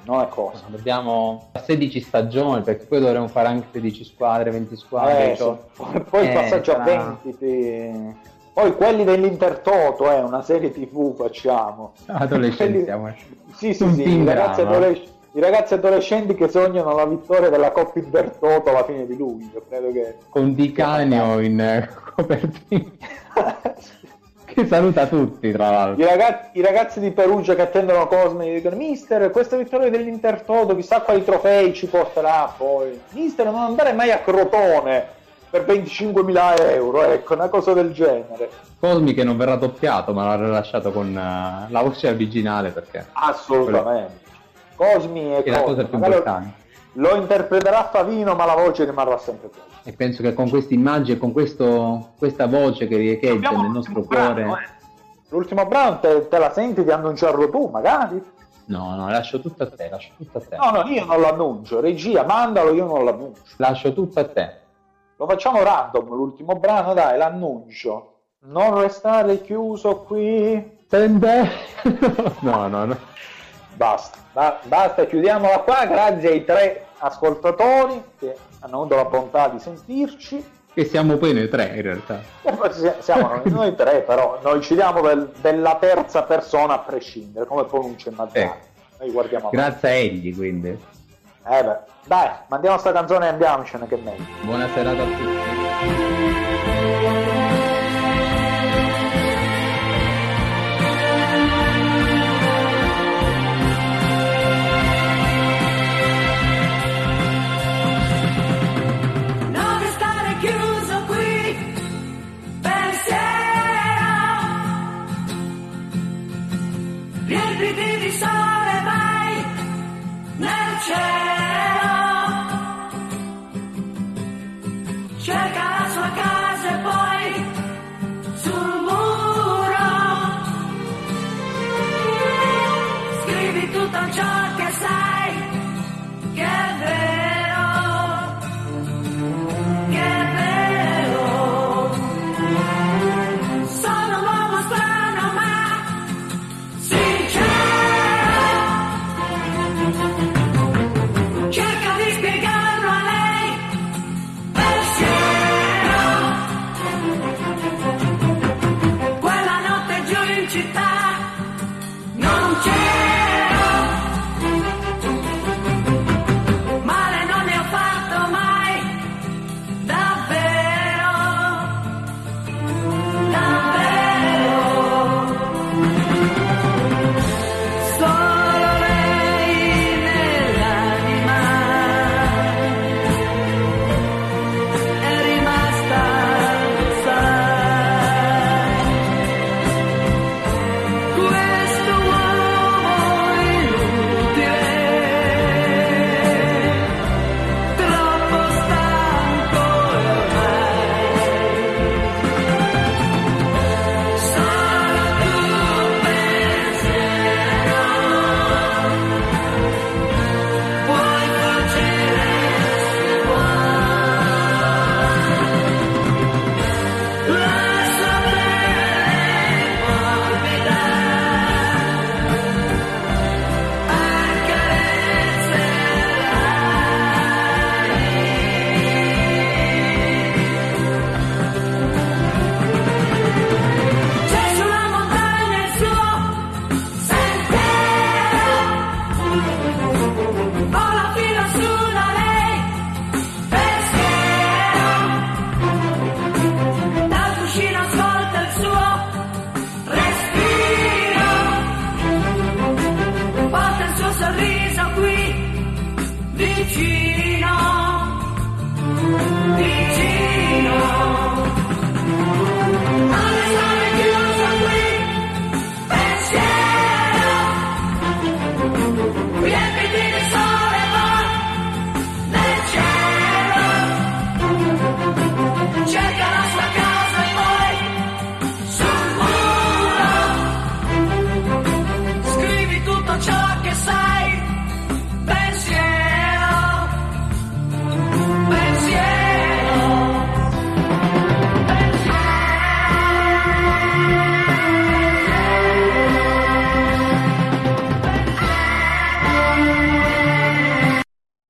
non è cosa. Dobbiamo a 16 stagioni, perché poi dovremo fare anche 16 squadre, 20 squadre. Eh, cioè-. Poi, poi il Eh, passaggio sarà- a 20. ti- Poi quelli dell'Intertoto, eh, una serie tv facciamo. Adolescenti Quelli- siamo. Sì, sì, sì, i ragazzi, grano. adolesc- i ragazzi adolescenti che sognano la vittoria della Coppa Intertoto alla fine di luglio, credo che... Con Di Canio in eh, copertina. che saluta tutti, tra I l'altro. ragazzi, I ragazzi di Perugia che attendono Cosme e dicono Mister, questa vittoria dell'Intertoto, chissà quali trofei ci porterà poi. Mister, non andare mai a Crotone per 25.000 euro, ecco, una cosa del genere. Cosmi che non verrà doppiato, ma l'ha rilasciato con eh, la voce originale perché Assolutamente. Cosmi e è la cosa più Magari importante. Lo interpreterà Favino, ma la voce rimarrà sempre quella. E penso che con questa immagine, con questo, questa voce che riecheggia nel nostro brano, cuore, eh. L'ultimo brano te, te la senti di annunciarlo tu, magari? No, no, lascio tutto a te, lascio tutto a te. No, no, io non l'annuncio. Regia, mandalo, io non l'annuncio. Lascio tutto a te. Lo facciamo random, l'ultimo brano, dai, l'annuncio. Non restare chiuso qui. Sente? no, no, no. Basta, ba- basta, chiudiamola qua. Grazie ai tre ascoltatori che hanno avuto la bontà di sentirci. Che siamo poi noi tre in realtà. Eh, si- Siamo noi, tre, però noi ci diamo del- della terza persona a prescindere, come pronuncia il Mazzani. Ecco. Noi guardiamo avanti. Grazie a egli, quindi. Eh beh, dai, mandiamo sta canzone e andiamocene che meglio. Buona serata a tutti.